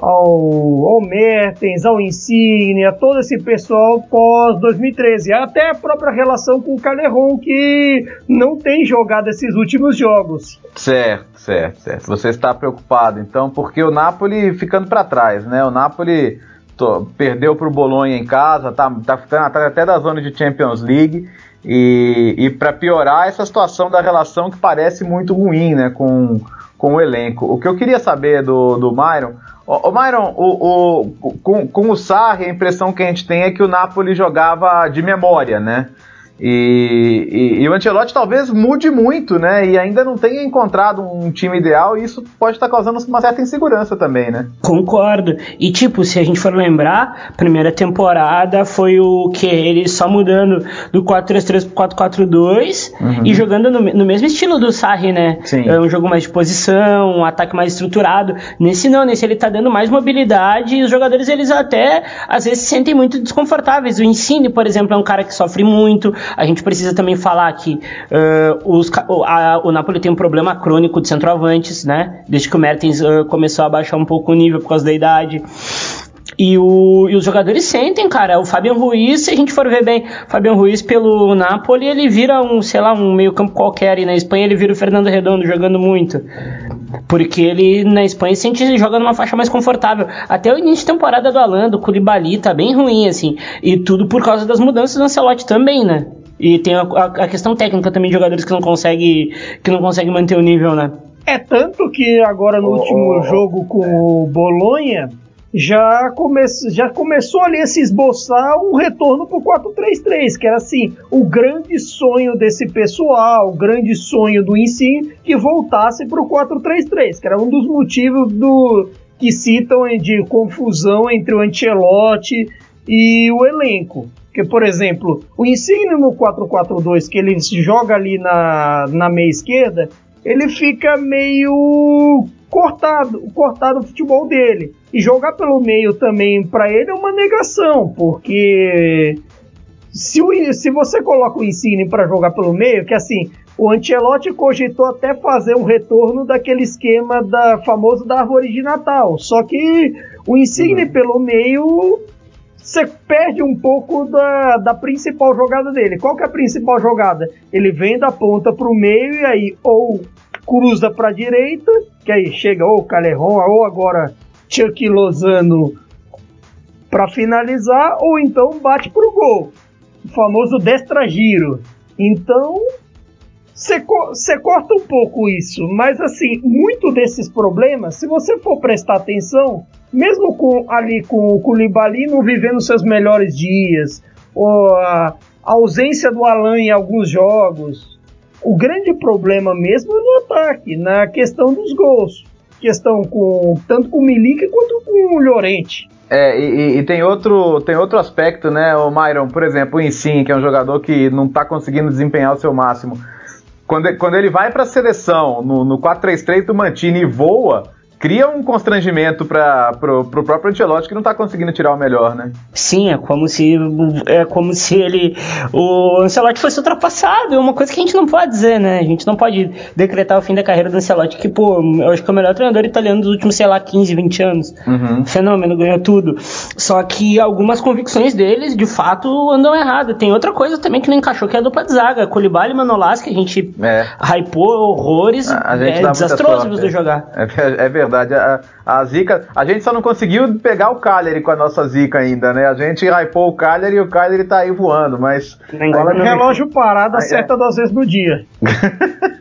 ao, ao Mertens, ao Insigne, a todo esse pessoal pós 2013, até a própria relação com o Calerron que não tem jogado esses últimos jogos. Certo, certo, certo. Você está preocupado então porque o Napoli ficando para trás, né? O Napoli tô, perdeu para o Bolonha em casa, tá, tá ficando atrás até da zona de Champions League. E, e para piorar essa situação da relação que parece muito ruim né, com, com o elenco. O que eu queria saber do, do Myron. Ô, Myron, o, o, com, com o Sarri, a impressão que a gente tem é que o Napoli jogava de memória, né? E, e, e, o Ancelotti talvez mude muito, né? E ainda não tenha encontrado um time ideal, e isso pode estar causando uma certa insegurança também, né? Concordo. E tipo, se a gente for lembrar, primeira temporada foi o que? Ele só mudando do 4-3-3 pro 4-4-2 uhum. e jogando no, no, mesmo estilo do Sarri, né? Sim. É um jogo mais de posição, um ataque mais estruturado. Nesse não, nesse ele tá dando mais mobilidade e os jogadores eles até às vezes se sentem muito desconfortáveis. O Insigne, por exemplo, é um cara que sofre muito. A gente precisa também falar que uh, os, a, o Napoli tem um problema crônico de centroavantes, né? Desde que o Mertens uh, começou a baixar um pouco o nível por causa da idade. E, o, e, os jogadores sentem, cara. O Fabian Ruiz, se a gente for ver bem, Fabian Ruiz pelo Napoli, ele vira um, sei lá, um meio-campo qualquer. E na Espanha ele vira o Fernando Redondo jogando muito. Porque ele na Espanha sente joga numa faixa mais confortável. Até o início de temporada do Alan, do Koulibaly, tá bem ruim, assim. E tudo por causa das mudanças do Ancelotti também, né? E tem a, a, a questão técnica também de jogadores que não conseguem que não consegue manter o nível, né? É tanto que agora no oh, último oh, jogo com o Bolonha já, come, já começou ali a se esboçar um retorno pro 4-3-3, que era assim, o grande sonho desse pessoal, o grande sonho do ensino, que voltasse pro 4-3-3, que era um dos motivos do que citam de confusão entre o Ancelotti e o elenco. Porque, por exemplo, o Insigne no 4-4-2, que ele joga ali na, na meia esquerda, ele fica meio cortado, cortado o futebol dele. E jogar pelo meio também para ele é uma negação, porque se, o, se você coloca o Insigne para jogar pelo meio, que assim, o Ancelotti cogitou até fazer um retorno daquele esquema da famoso da árvore de Natal. Só que o Insigne uhum. pelo meio você perde um pouco da, da principal jogada dele. Qual que é a principal jogada? Ele vem da ponta para o meio e aí ou cruza para a direita, que aí chega ou Calerron ou agora Chuck Lozano para finalizar, ou então bate para o gol. O famoso destra giro. Então, você co corta um pouco isso, mas assim, muito desses problemas, se você for prestar atenção, mesmo com ali com o Koulibaly não vivendo seus melhores dias, ou a, a ausência do Alan em alguns jogos, o grande problema mesmo é no ataque, na questão dos gols. Questão com tanto com o Milik quanto com o Llorente. É, e, e, tem, outro, tem outro aspecto, né, o Myron, por exemplo, o Insigne, que é um jogador que não está conseguindo desempenhar o seu máximo. Quando, quando ele vai para a seleção no, no 4-3-3 do Mantini e voa, cria um constrangimento para pro, pro próprio Ancelotti que não tá conseguindo tirar o melhor, né? Sim, é como se é como se ele o Ancelotti fosse ultrapassado, é uma coisa que a gente não pode dizer, né? A gente não pode decretar o fim da carreira do Ancelotti, que pô, eu acho que é o melhor treinador italiano dos últimos, sei lá, 15, 20 anos. Uhum. Fenômeno, ganhou tudo. Só que algumas convicções deles, de fato, andam errado. Tem outra coisa também que não encaixou, que é a dupla de zaga, Colibali e Manolas, que a gente é. hypou horrores, a, a é desastroso de é. jogar. É, é verdade verdade. A, a zica. A gente só não conseguiu pegar o Cagliari com a nossa zica ainda, né? A gente hypou o Cagliari e o Cagliari tá aí voando, mas. O relógio parado acerta é. duas vezes no dia.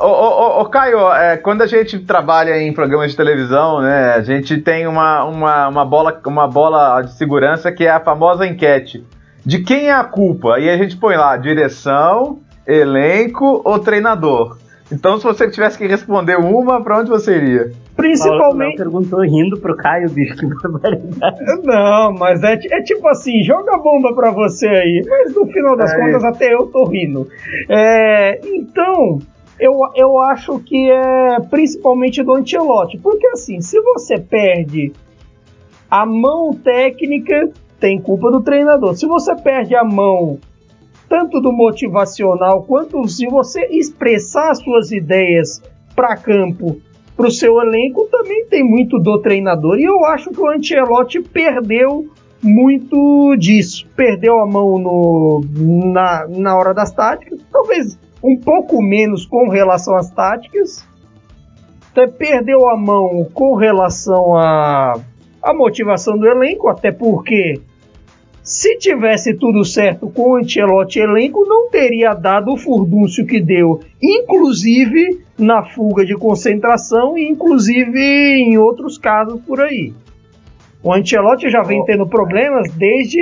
Ô, ô, ô, Caio, é, quando a gente trabalha em programas de televisão, né, a gente tem uma, uma, uma, bola, uma bola de segurança que é a famosa enquete. De quem é a culpa? E a gente põe lá direção, elenco ou treinador. Então, se você tivesse que responder uma, pra onde você iria? Principalmente. perguntou rindo pro Caio, bicho, que barbaridade. Não, mas é, é, tipo assim: joga bomba pra você aí. Mas no final das é contas, até eu tô rindo. É, então, eu, eu acho que é principalmente do Ancelotti. Porque assim, se você perde a mão técnica, tem culpa do treinador. Se você perde a mão tanto do motivacional quanto se você expressar suas ideias para campo, para o seu elenco, também tem muito do treinador. E eu acho que o Ancelotti perdeu muito disso. Perdeu a mão no, na, na hora das táticas, talvez um pouco menos com relação às táticas. Perdeu a mão com relação a a motivação do elenco, até porque se tivesse tudo certo com o Ancelotti elenco, não teria dado o furdúncio que deu, inclusive na fuga de concentração e inclusive em outros casos por aí. O Ancelotti já vem tendo problemas desde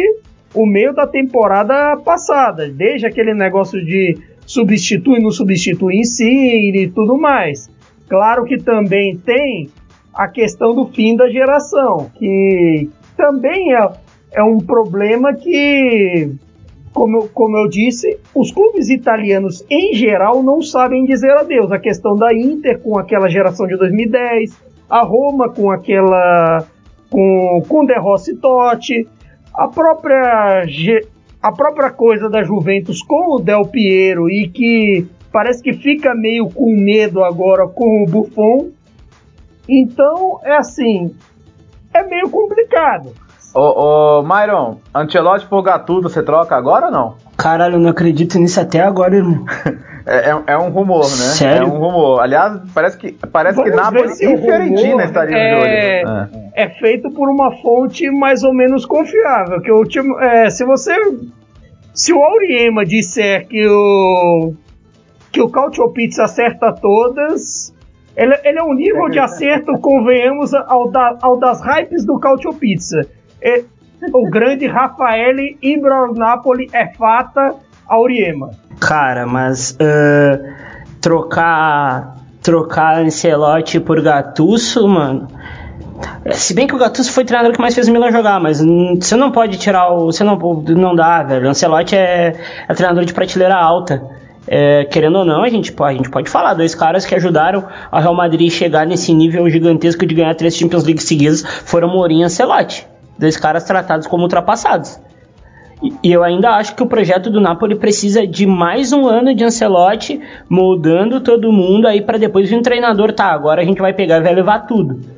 o meio da temporada passada, desde aquele negócio de substitui, não substitui em si e tudo mais. Claro que também tem a questão do fim da geração, que também é, é um problema que, como, como eu disse, os clubes italianos em geral não sabem dizer adeus. A questão da Inter com aquela geração de 2010, a Roma com aquela com, com De Rossi Totti, a própria, a própria coisa da Juventus com o Del Piero e que parece que fica meio com medo agora com o Buffon. Então, é assim, é meio complicado. Ô, ô Myron, Ancelotti por Gattuso você troca agora ou não? Caralho, eu não acredito nisso até agora, irmão. É, é, é, um rumor, né? Sério? É um rumor. Aliás, parece que, parece que Napoli e Fiorentina estariam é, de olho. É. é. feito por uma fonte mais ou menos confiável. Que o último, é, se você. Se o Auriema disser que o. que o Cautio Pizza acerta todas. Ele, ele é um nível de acerto, convenhamos, ao, da, ao das hypes do Cautio Pizza. É, o grande Rafael Ibra Napoli é fata Auriema. Cara, mas uh, trocar trocar Ancelotti por Gattuso, mano. Se bem que o Gattuso foi o treinador que mais fez o Milan jogar, mas você não pode tirar o. Você não, não dá, velho. Ancelotti é, é treinador de prateleira alta. É, querendo ou não, a gente, a gente pode falar. Dois caras que ajudaram a Real Madrid chegar nesse nível gigantesco de ganhar três Champions League seguidas foram Mourinho e Ancelotti. Dois caras tratados como ultrapassados. E eu ainda acho que o projeto do Napoli precisa de mais um ano de Ancelotti moldando todo mundo aí para depois vir um treinador, tá, agora a gente vai pegar e vai levar tudo.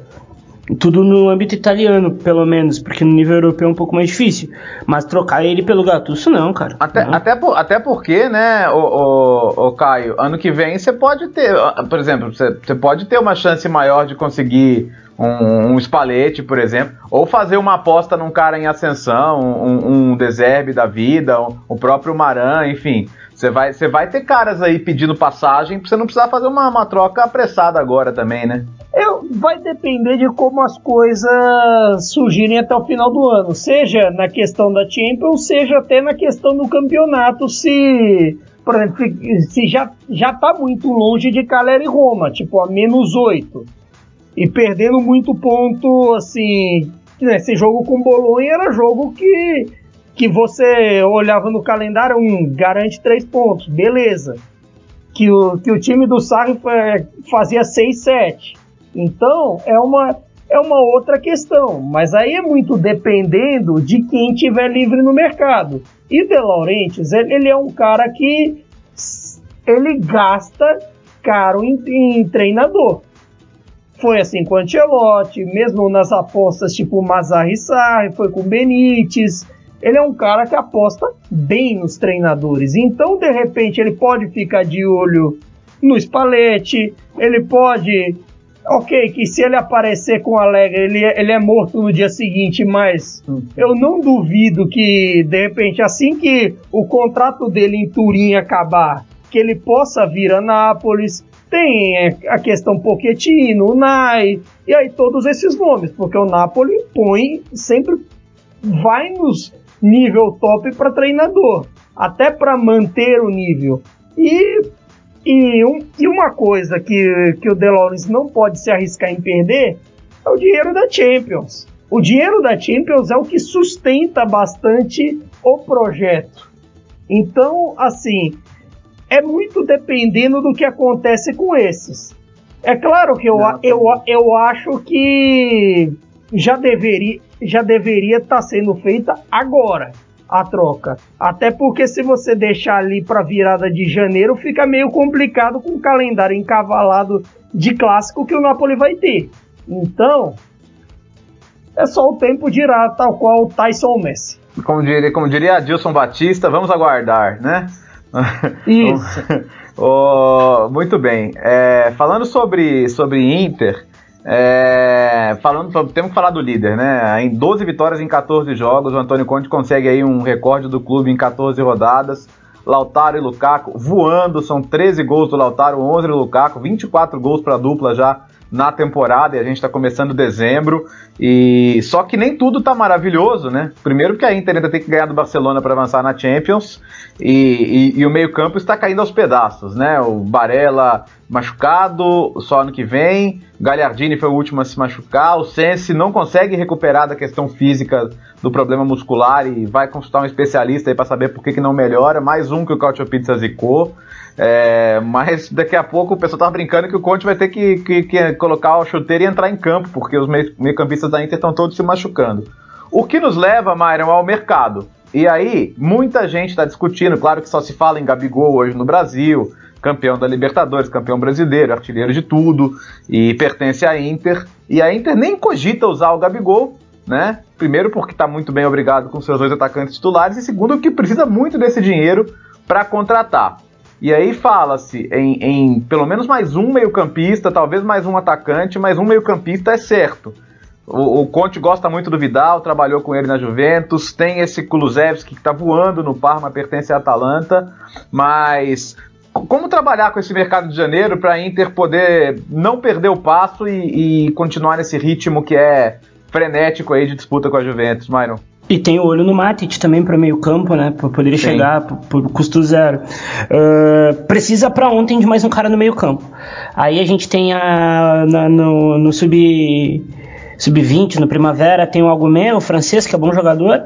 Tudo no âmbito italiano, pelo menos, porque no nível europeu é um pouco mais difícil. Mas trocar ele pelo Gattuso, não, cara. Até, não. até, por, até porque, né, o, o, o, Caio, ano que vem você pode ter, por exemplo, você, você pode ter uma chance maior de conseguir um, um Spalletti, por exemplo, ou fazer uma aposta num cara em ascensão, um, um Deserbe da vida, um, o próprio Maran, enfim. Você vai, você vai ter caras aí pedindo passagem pra você não precisar fazer uma, uma troca apressada agora também, né? Eu, vai depender de como as coisas surgirem até o final do ano, seja na questão da Champions, seja até na questão do campeonato, se, por exemplo, se já, já tá muito longe de Caleri Roma, tipo a menos 8 e perdendo muito ponto, assim. Esse jogo com Bolonha era jogo que, que você olhava no calendário, um, garante três pontos, beleza. Que o, que o time do Sarri fazia 6-7. Então, é uma, é uma outra questão. Mas aí é muito dependendo de quem tiver livre no mercado. E De Laurentiis, ele é um cara que ele gasta caro em, em treinador. Foi assim com o Ancelotti, mesmo nas apostas tipo Mazarri Sarri, foi com Benítez. Ele é um cara que aposta bem nos treinadores. Então, de repente, ele pode ficar de olho no Spalletti, ele pode. Ok, que se ele aparecer com Alegre, ele, é, ele é morto no dia seguinte, mas eu não duvido que, de repente, assim que o contrato dele em Turim acabar, que ele possa vir a Nápoles, tem a questão Pochettino, Nai, e aí todos esses nomes, porque o Napoli põe, sempre vai nos nível top para treinador, até para manter o nível. E, e, um, e uma coisa que, que o DeLorean não pode se arriscar em perder é o dinheiro da Champions. O dinheiro da Champions é o que sustenta bastante o projeto. Então, assim, é muito dependendo do que acontece com esses. É claro que eu, eu, eu acho que já deveria já deveria estar tá sendo feita agora a troca. Até porque se você deixar ali para virada de janeiro, fica meio complicado com o calendário encavalado de clássico que o Napoli vai ter. Então, é só o tempo dirá, tal qual o Tyson Messi. Como diria, como diria Adilson Batista, vamos aguardar, né? Isso. oh, muito bem. É, falando sobre, sobre Inter, É, falando, temos que falar do líder, né? Em 12 vitórias em 14 jogos, o Antônio Conte consegue aí um recorde do clube em 14 rodadas. Lautaro e Lukaku voando, são 13 gols do Lautaro, 11 do Lukaku, 24 gols para a dupla já na temporada e a gente está começando dezembro. E só que nem tudo tá maravilhoso, né? Primeiro porque a Inter ainda tem que ganhar do Barcelona para avançar na Champions e, e, e o meio-campo está caindo aos pedaços, né? O Barella machucado só ano que vem, Gagliardini foi o último a se machucar, o Sense não consegue recuperar da questão física do problema muscular e vai consultar um especialista aí para saber por que, que não melhora. Mais um que o Cautio Pizza zicou. É, mas daqui a pouco o pessoal tava brincando que o Conte vai ter que, que, que colocar o chuteiro e entrar em campo, porque os meio-campistas da Inter estão todos se machucando. O que nos leva, Myron, ao mercado. E aí, muita gente está discutindo, claro que só se fala em Gabigol hoje no Brasil, campeão da Libertadores, campeão brasileiro, artilheiro de tudo, e pertence à Inter. E a Inter nem cogita usar o Gabigol, né? Primeiro porque está muito bem obrigado com seus dois atacantes titulares, e segundo que precisa muito desse dinheiro para contratar. E aí fala-se em, em, pelo menos mais um meio-campista, talvez mais um atacante, mas um meio-campista é certo. O, o, Conte gosta muito do Vidal, trabalhou com ele na Juventus, tem esse Kulusevski que está voando no Parma, pertence à Atalanta, mas como trabalhar com esse mercado de janeiro para a Inter poder não perder o passo e, e, continuar nesse ritmo que é frenético aí de disputa com a Juventus, Myron? E tem o olho no Matic também para meio campo, né? Para poder Sim. chegar por, por, custo zero. Uh, precisa para ontem de mais um cara no meio campo. Aí a gente tem a, na, no, no sub sub-20 no Primavera, tem o Agumé, o francês, que é bom jogador,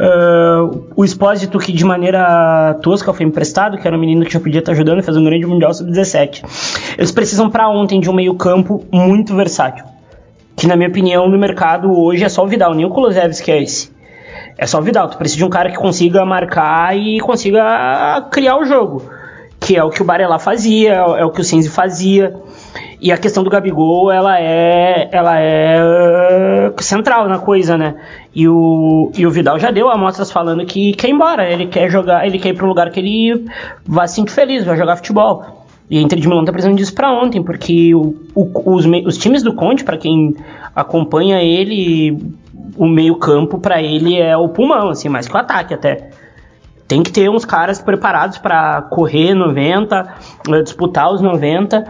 uh, o Espósito, que de maneira tosca foi emprestado, que era um menino que já podia estar ajudando, fez um grande Mundial Sub-17. Eles precisam para ontem de um meio campo muito versátil, que na minha opinião no mercado hoje é só o Vidal, nem o Kulusevski é esse. É só o Vidal. Tu precisa de um cara que consiga marcar e consiga criar o jogo. Que é o que o Barella fazia, é o que o Senzi fazia. E a questão do Gabigol, ela é, ela é central na coisa, né? E o, e o Vidal já deu amostras falando que quer ir embora, ele quer jogar, ele quer ir para um lugar que ele vai se sentir feliz, vai jogar futebol. E a Inter de Milão tá precisando disso para ontem, porque o, o, os, os times do Conte, para quem acompanha ele, o meio-campo para ele é o pulmão, assim, mais que o ataque até. Tem que ter uns caras preparados para correr 90, eh, disputar os 90.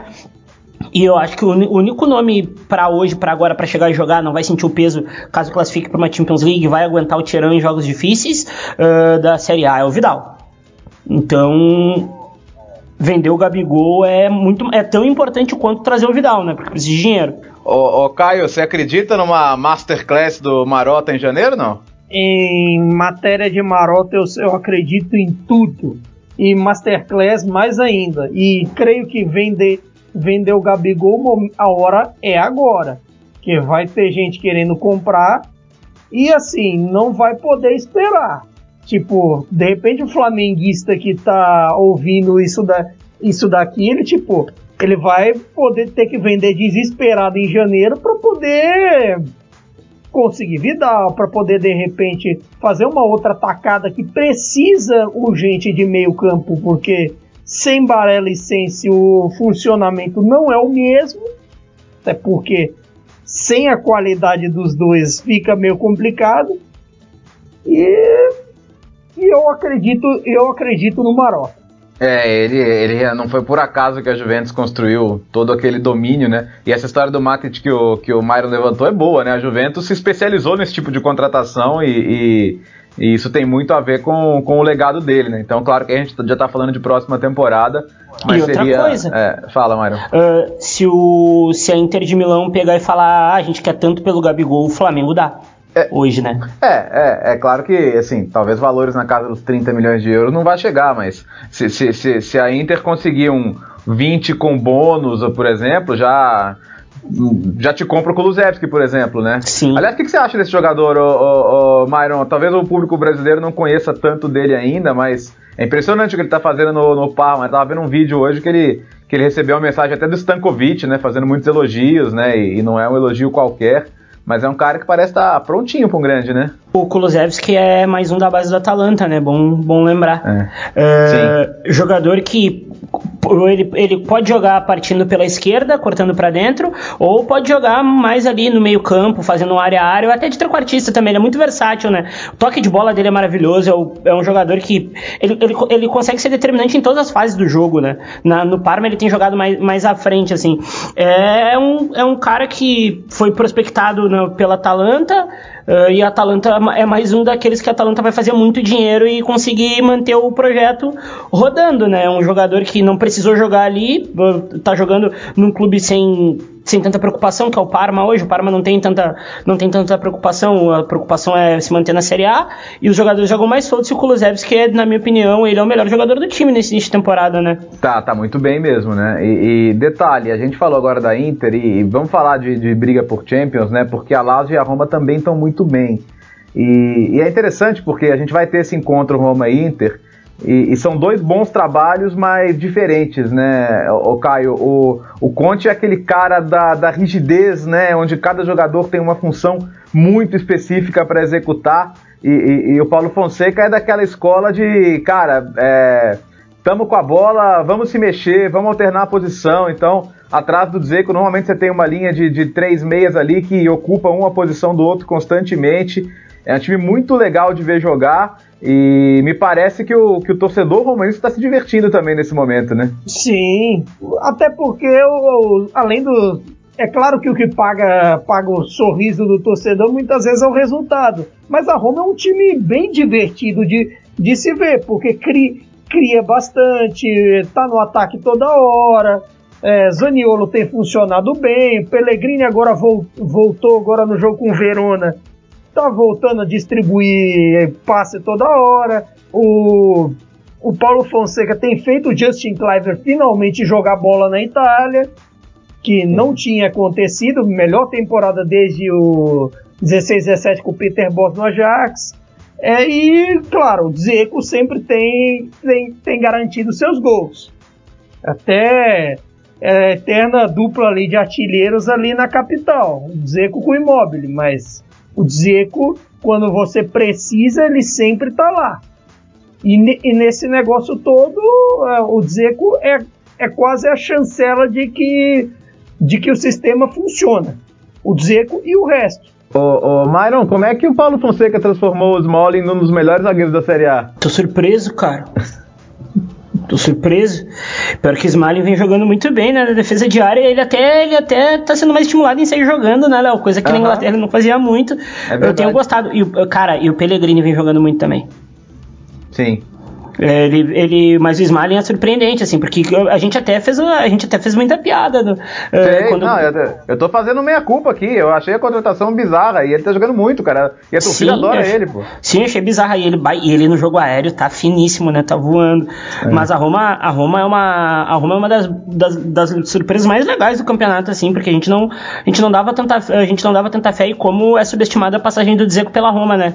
E eu acho que o único nome para hoje, para agora, para chegar e jogar, não vai sentir o peso caso classifique para uma Champions League, vai aguentar o tirão em jogos difíceis uh, da Série A é o Vidal. Então, vender o Gabigol é muito é tão importante quanto trazer o Vidal, né? Porque precisa de dinheiro. Ô, ô, Caio, você acredita numa masterclass do Marota em janeiro, não? Em matéria de Marota, eu, eu acredito em tudo. E masterclass mais ainda. E creio que vender, vender o Gabigol, a hora é agora. Que vai ter gente querendo comprar. E assim, não vai poder esperar. Tipo, de repente o flamenguista que tá ouvindo isso, da, isso daqui, ele tipo, ele vai poder ter que vender desesperado em janeiro para poder conseguir Vidal, para poder de repente fazer uma outra tacada que precisa urgente de meio campo, porque sem Barella e o funcionamento não é o mesmo, até porque sem a qualidade dos dois fica meio complicado. E, e eu acredito, eu acredito no Marota. É, ele, ele não foi por acaso que a Juventus construiu todo aquele domínio, né? E essa história do marketing que o, que o Myron levantou é boa, né? A Juventus se especializou nesse tipo de contratação e, e, e isso tem muito a ver com, com o legado dele, né? Então, claro que a gente já tá falando de próxima temporada. Mas e outra seria, coisa. É, fala, Myron. Uh, se, o, se a Inter de Milão pegar e falar, ah, a gente quer tanto pelo Gabigol, o Flamengo dá. É, hoje, né? É, é, é claro que, assim, talvez valores na casa dos 30 milhões de euros não vai chegar, mas se, se, se, se a Inter conseguir um 20 com bônus, por exemplo, já já te compra o Kulusevski, por exemplo, né? Sim. Aliás, o que, que você acha desse jogador, o, o, Myron? Talvez o público brasileiro não conheça tanto dele ainda, mas é impressionante o que ele tá fazendo no, no Parma. Eu tava vendo um vídeo hoje que ele, que ele recebeu uma mensagem até do Stankovic, né? Fazendo muitos elogios, né? E, e não é um elogio qualquer Mas é um cara que parece estar tá prontinho para um grande, né? O Kulusevski é mais um da base do Atalanta, né? Bom, bom lembrar. É. Uh, jogador que ele, ele pode jogar partindo pela esquerda, cortando para dentro, ou pode jogar mais ali no meio campo, fazendo um área a área, ou até de trequartista também. Ele é muito versátil, né? O toque de bola dele é maravilhoso. É, o, é um jogador que ele, ele, ele, consegue ser determinante em todas as fases do jogo, né? Na, no Parma ele tem jogado mais, mais à frente, assim. É um, é um cara que foi prospectado no, pela Atalanta. Uh, e a Atalanta é mais um daqueles que a Atalanta vai fazer muito dinheiro e conseguir manter o projeto rodando, né? É um jogador que não precisou jogar ali, tá jogando num clube sem sem tanta preocupação, que é o Parma hoje. O Parma não tem tanta, não tem tanta preocupação, a preocupação é se manter na Série A, e os jogadores jogam mais soltos, e o Kulusevski, é, na minha opinião, ele é o melhor jogador do time nesse início de temporada, né? Tá, tá muito bem mesmo, né? E, e detalhe, a gente falou agora da Inter, e, e vamos falar de, de, briga por Champions, né? Porque a Lazio e a Roma também estão muito bem. E, e é interessante porque a gente vai ter esse encontro Roma-Inter, e, e, são dois bons trabalhos, mas diferentes, né, o Caio? O, o Conte é aquele cara da, da rigidez, né, onde cada jogador tem uma função muito específica para executar, e, e, e, o Paulo Fonseca é daquela escola de, cara, é, tamo com a bola, vamos se mexer, vamos alternar a posição, então atrás do Dzeko, normalmente você tem uma linha de, de três meias ali que ocupa uma posição do outro constantemente. É um time muito legal de ver jogar e me parece que o, que o torcedor romanista está se divertindo também nesse momento, né? Sim, até porque além do. É claro que o que paga, paga o sorriso do torcedor muitas vezes é o resultado. Mas a Roma é um time bem divertido de, de se ver, porque cria, cria bastante, tá no ataque toda hora. É, Zaniolo tem funcionado bem, Pellegrini agora voltou agora no jogo com Verona tá voltando a distribuir passe toda hora. O, o Paulo Fonseca tem feito o Justin Cliver finalmente jogar bola na Itália, que não tinha acontecido. Melhor temporada desde o 16-17 com o Peter Boss no Ajax. É, e, claro, o Zeco sempre tem, tem, tem garantido seus gols. Até é, eterna dupla ali de artilheiros ali na capital. O Zeco com o Immobile, mas o Dzeko, quando você precisa, ele sempre está lá. E, e, nesse negócio todo, é, o Dzeko é, é quase a chancela de que, de que o sistema funciona. O Dzeko e o resto. Ô, ô, Myron, como é que o Paulo Fonseca transformou o Smalling num dos melhores zagueiros da Série A? Tô surpreso, cara. Tô surpreso. Pior que o Smalling vem jogando muito bem, né? Na defesa de área, ele até, ele até tá sendo mais estimulado em sair jogando, né, Léo? Coisa que uhum. na Inglaterra ele não fazia muito. É eu tenho gostado. E, cara, e o Pellegrini vem jogando muito também. Sim. É, ele, ele, mas o Smalling é surpreendente, assim, porque a gente até fez, a gente até fez muita piada. No, é, Sei, quando... não, eu, eu tô fazendo meia culpa aqui. Eu achei a contratação bizarra e ele tá jogando muito, cara. E a torcida sim, adora ele, pô. Sim, achei bizarra. E ele, e ele no jogo aéreo tá finíssimo, né? Tá voando. É. Mas a Roma, a Roma é uma, a Roma é uma das, das, das, surpresas mais legais do campeonato, assim, porque a gente não, a gente não dava tanta, a gente não dava tanta fé e como é subestimada a passagem do Dzeko pela Roma, né?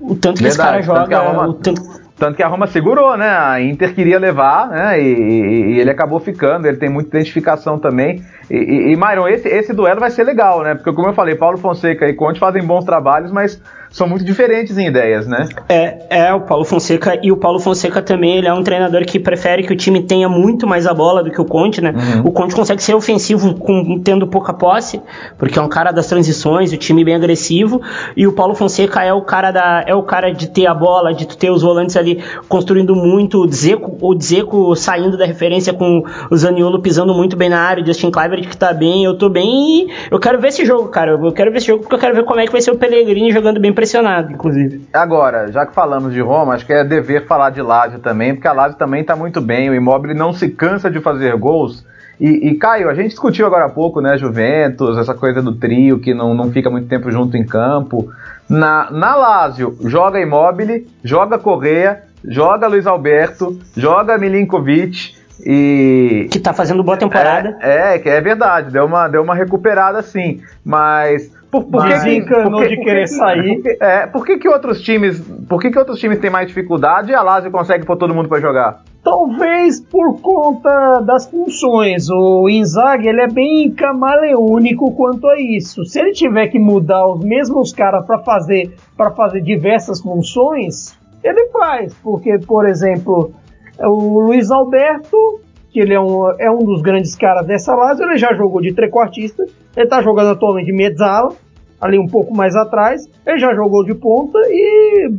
O tanto que Verdade, esse cara joga, Roma... o tanto tanto que a Roma segurou, né? A Inter queria levar, né? E, e, ele acabou ficando. Ele tem muita identificação também. E, e, e esse, esse duelo vai ser legal, né? Porque, como eu falei, Paulo Fonseca e Conte fazem bons trabalhos, mas são muito diferentes em ideias, né? É, é o Paulo Fonseca e o Paulo Fonseca também ele é um treinador que prefere que o time tenha muito mais a bola do que o Conte, né? Uhum. O Conte consegue ser ofensivo com, tendo pouca posse, porque é um cara das transições, o time bem agressivo, e o Paulo Fonseca é o cara da é o cara de ter a bola, de ter os volantes ali construindo muito, o Dzeko, o Dzeko saindo da referência com o Zaniolo pisando muito bem na área, o Justin Kluivert que tá bem, eu tô bem, eu quero ver esse jogo, cara. Eu quero ver esse jogo porque eu quero ver como é que vai ser o Pellegrini jogando bem impressionado, inclusive. Agora, já que falamos de Roma, acho que é dever falar de Lazio também, porque a Lazio também está muito bem, o Immobile não se cansa de fazer gols. E, e, Caio, a gente discutiu agora há pouco, né, Juventus, essa coisa do trio que não, não fica muito tempo junto em campo. Na, na Lazio, joga Immobile, joga Correa, joga Luiz Alberto, joga Milinkovic e... Que tá fazendo boa temporada. É, é, que é verdade, deu uma, deu uma recuperada sim, mas por, por que, que, por que, de querer sair. Por que, é, por que, que outros times, por que, que outros times têm mais dificuldade e a Lazio consegue pôr todo mundo para jogar? Talvez por conta das funções. O Inzaghi ele é bem camaleônico quanto a isso. Se ele tiver que mudar os mesmos caras para fazer para fazer diversas funções, ele faz. Porque, por exemplo, o Luiz Alberto, que ele é um, é um dos grandes caras dessa Lazio, ele já jogou de trequartista, ele está jogando atualmente de mezzala, ali um pouco mais atrás, ele já jogou de ponta e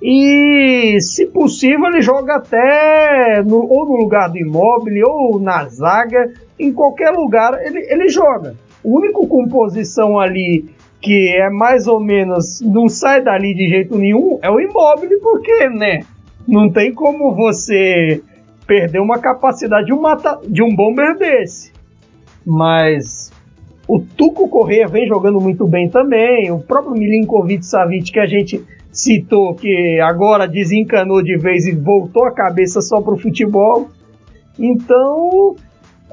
e, se possível, ele joga até no, ou no lugar do imóvel ou na zaga, em qualquer lugar ele, ele joga. O único composição ali que é mais ou menos não sai dali de jeito nenhum é o imóvel, porque, né? Não tem como você perder uma capacidade de um, mata, de um bomber desse. Mas o Tuco Correia vem jogando muito bem também. O próprio Milinkovic Savic, que a gente citou que agora desencanou de vez e voltou a cabeça só para o futebol. Então,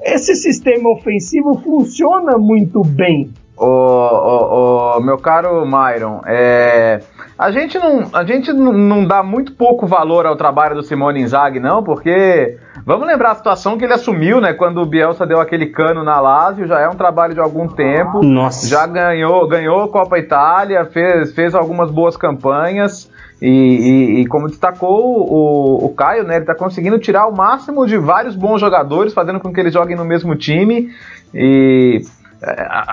esse sistema ofensivo funciona muito bem. Ô, ô, ô, meu caro Myron, é, a gente, não, a gente não dá muito pouco valor ao trabalho do Simone Inzaghi, não, porque vamos lembrar a situação que ele assumiu, né, quando o Bielsa deu aquele cano na Lazio, já é um trabalho de algum tempo, Nossa. já ganhou, ganhou a Copa Itália, fez, fez algumas boas campanhas, e, e, e, como destacou o, o Caio, né, ele está conseguindo tirar o máximo de vários bons jogadores, fazendo com que eles joguem no mesmo time. E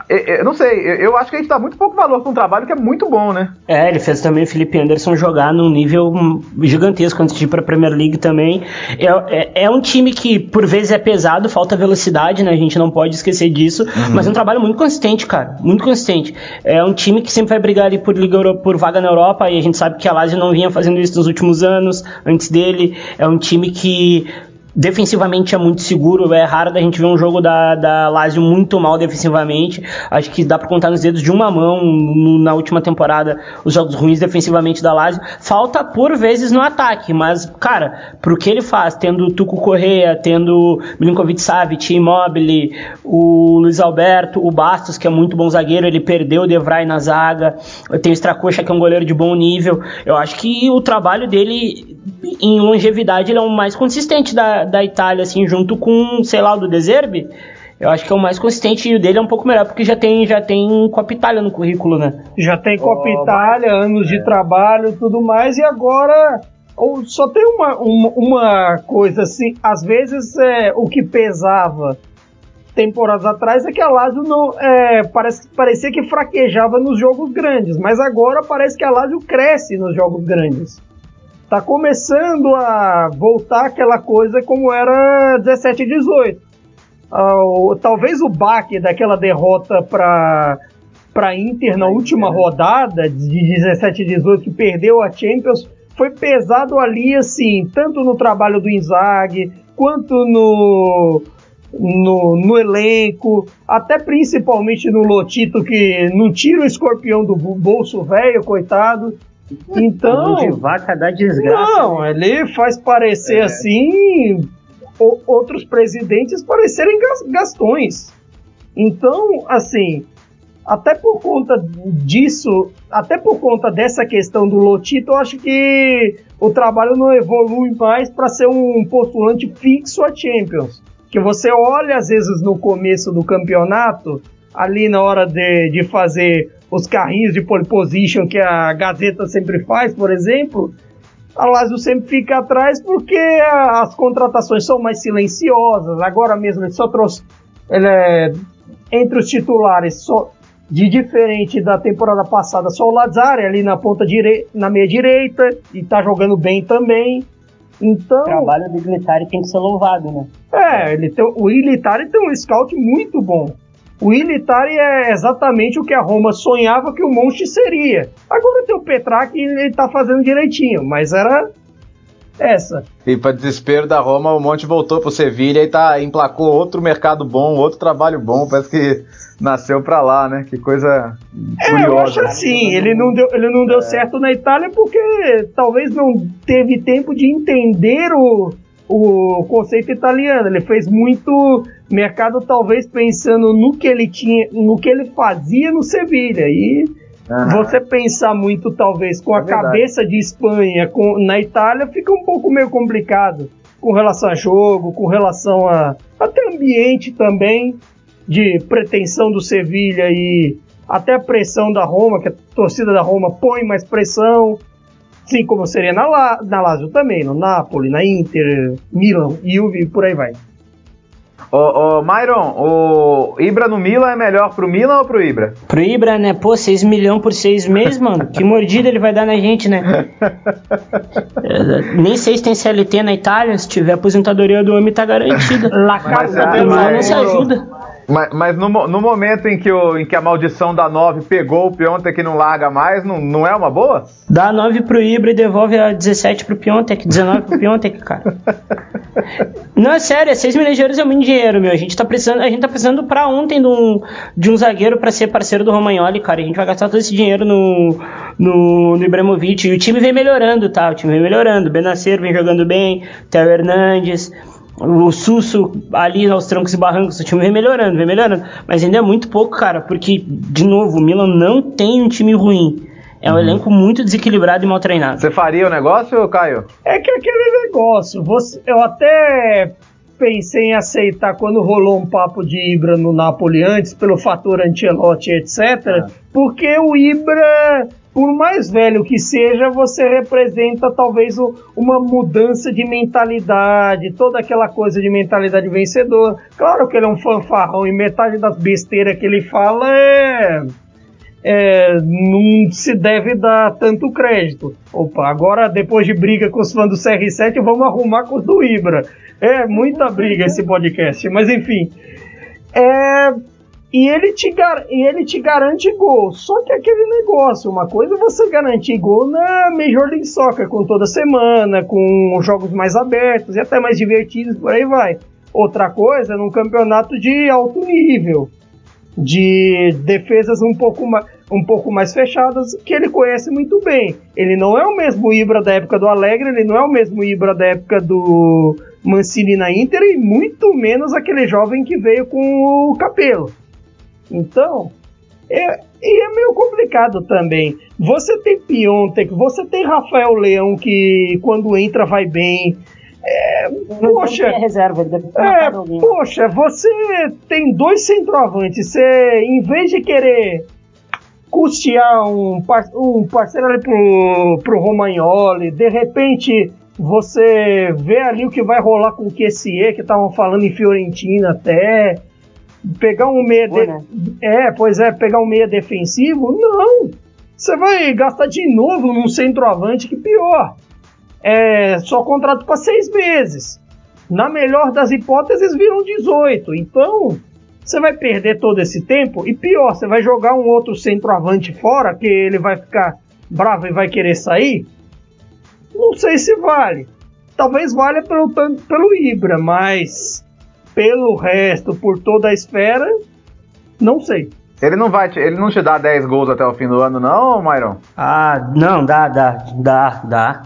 eu não sei, eu acho que a gente dá muito pouco valor para um trabalho que é muito bom, né? É, ele fez também o Felipe Anderson jogar num nível gigantesco antes de ir para a Premier League também. É, é, é, um time que por vezes é pesado, falta velocidade, né? A gente não pode esquecer disso, uhum. mas é um trabalho muito consistente, cara, muito consistente. É um time que sempre vai brigar ali por, Liga, por vaga na Europa e a gente sabe que a Lazio não vinha fazendo isso nos últimos anos, antes dele. É um time que defensivamente é muito seguro. É raro da gente ver um jogo da, da Lazio muito mal defensivamente. Acho que dá para contar nos dedos de uma mão no, na última temporada os jogos ruins defensivamente da Lazio. Falta por vezes no ataque, mas, cara, pro que ele faz, tendo Tuco Correia, tendo Milinkovic Savic, Immobile, o Luiz Alberto, o Bastos, que é muito bom zagueiro, ele perdeu o Devray na zaga. Tem o Stracocha, que é um goleiro de bom nível. Eu acho que o trabalho dele em longevidade ele é o mais consistente da, da Itália, assim, junto com, sei lá, o do Deserbe. Eu acho que é o mais consistente e o dele é um pouco melhor, porque já tem, já tem Copa Itália no currículo, né? Já tem Copa oh, Itália, mas... anos é. de trabalho tudo mais, e agora ou só tem uma, uma, uma coisa assim, às vezes é, o que pesava temporadas atrás é que a Lazio não é, parece, parecia que fraquejava nos jogos grandes, mas agora parece que a Lazio cresce nos jogos grandes tá começando a voltar aquela coisa como era 17 e 18. Uh, talvez o baque daquela derrota para para Inter na última rodada de 17 e 18 que perdeu a Champions foi pesado ali assim, tanto no trabalho do Inzaghi quanto no no, no elenco, até principalmente no Lotito que não tira o escorpião do bolso velho, coitado. Então. de vaca dá desgraça. Não, né? ele faz parecer é. assim. O, outros presidentes parecerem gastões. Então, assim, até por conta disso, até por conta dessa questão do Lotito, eu acho que o trabalho não evolui mais para ser um postulante fixo a Champions. Que você olha às vezes no começo do campeonato, ali na hora de, de fazer os carrinhos de pole position que a Gazeta sempre faz, por exemplo, a Lazio sempre fica atrás porque as contratações são mais silenciosas. Agora mesmo ele só trouxe ele é, entre os titulares só de diferente da temporada passada, só o Lazare ali na ponta direita, na meia direita e tá jogando bem também. Então, o trabalho do Ilitari tem que ser louvado, né? É, ele tem, o Ilitari tem um scout muito bom. O Ilitari é exatamente o que a Roma sonhava que o Monte seria. Agora tem o Petrarca e ele tá fazendo direitinho, mas era essa. E para desespero da Roma, o Monte voltou pro Sevilha e tá emplacou outro mercado bom, outro trabalho bom, parece que nasceu para lá, né? Que coisa é, curiosa. Eu acho assim, ele não deu, ele não deu é. certo na Itália porque talvez não teve tempo de entender o o conceito italiano. Ele fez muito mercado, talvez pensando no que ele tinha, no que ele fazia no Sevilha. E você pensar muito, talvez, com é a verdade. cabeça de Espanha com, na Itália, fica um pouco meio complicado. com relação a jogo, com relação a até ambiente também de pretensão do Sevilha e até a pressão da Roma, que a torcida da Roma põe mais pressão, assim como seria na, La, na Lazio também, no Napoli, na Inter, Milan, Juve e por aí vai. Ô, ô, Myron, o Ibra no Milan é melhor pro Milan ou pro Ibra? Pro Ibra, né? Pô, 6 milhões por 6 meses, mano. Que mordida ele vai dar na gente, né? É, nem sei se tem CLT na Itália. Se tiver aposentadoria do homem, tá garantida. La casa Mas, del Mas não é, se Oro. ajuda. Mas, mas no, no momento em que, o, em que a maldição da 9 pegou o Piontek que não larga mais, não, não é uma boa? Dá 9 pro Ibra e devolve a 17 pro Piontek, 19 pro Piontek, cara. Não, é sério, 6 milhões de euros é muito dinheiro, meu. A gente tá precisando, a gente tá precisando pra ontem de um, de um zagueiro pra ser parceiro do Romagnoli, cara. A gente vai gastar todo esse dinheiro no, no, no Ibrahimovic. E o time vem melhorando, tá? O time vem melhorando. Benacer vem jogando bem, Theo Hernandes. O Susso ali aos trancos e barrancos, o time vem melhorando, vem melhorando. Mas ainda é muito pouco, cara, porque, de novo, o Milan não tem um time ruim. É um elenco muito desequilibrado e mal treinado. Você faria o negócio, Caio? É que aquele negócio, você, eu até pensei em aceitar quando rolou um papo de Ibra no Napoli antes, pelo fator Ancelotti, etc. Porque o Ibra, por mais velho que seja, você representa talvez o- uma mudança de mentalidade, toda aquela coisa de mentalidade vencedora. Claro que ele é um fanfarrão e metade das besteiras que ele fala é é, não se deve dar tanto crédito. Opa, agora depois de briga com os fãs do CR7, vamos arrumar com os do Ibra. É muita briga esse podcast, mas enfim. É, e, ele te gar- e ele te garante gol. Só que aquele negócio, uma coisa é você garantir gol na Major League Soccer, com toda semana, com jogos mais abertos e até mais divertidos, por aí vai. Outra coisa é num campeonato de alto nível de defesas um pouco, um pouco mais fechadas, que ele conhece muito bem. Ele não é o mesmo Ibra da época do Alegre, ele não é o mesmo Ibra da época do Mancini na Inter, e muito menos aquele jovem que veio com o Capelo. Então, é, e é meio complicado também. Você tem Piontek, você tem Rafael Leão, que quando entra vai bem. É, poxa, é reserva, é, poxa, você tem dois centroavantes. Você, em vez de querer custear um, par- um parceiro ali pro, pro Romagnoli, de repente você vê ali o que vai rolar com o QSE, que estavam falando em Fiorentina até. Pegar um meia. De- né? É, pois é, pegar um meia defensivo? Não! Você vai gastar de novo num centroavante que pior. É só contrato para seis meses. Na melhor das hipóteses, viram 18. Então, você vai perder todo esse tempo. E pior, você vai jogar um outro centroavante fora, que ele vai ficar bravo e vai querer sair. Não sei se vale. Talvez valha pelo, pelo Ibra, mas pelo resto, por toda a esfera, não sei. Ele não vai te, ele não te dá 10 gols até o fim do ano, não, Myron? Ah, não, dá, dá, dá, dá.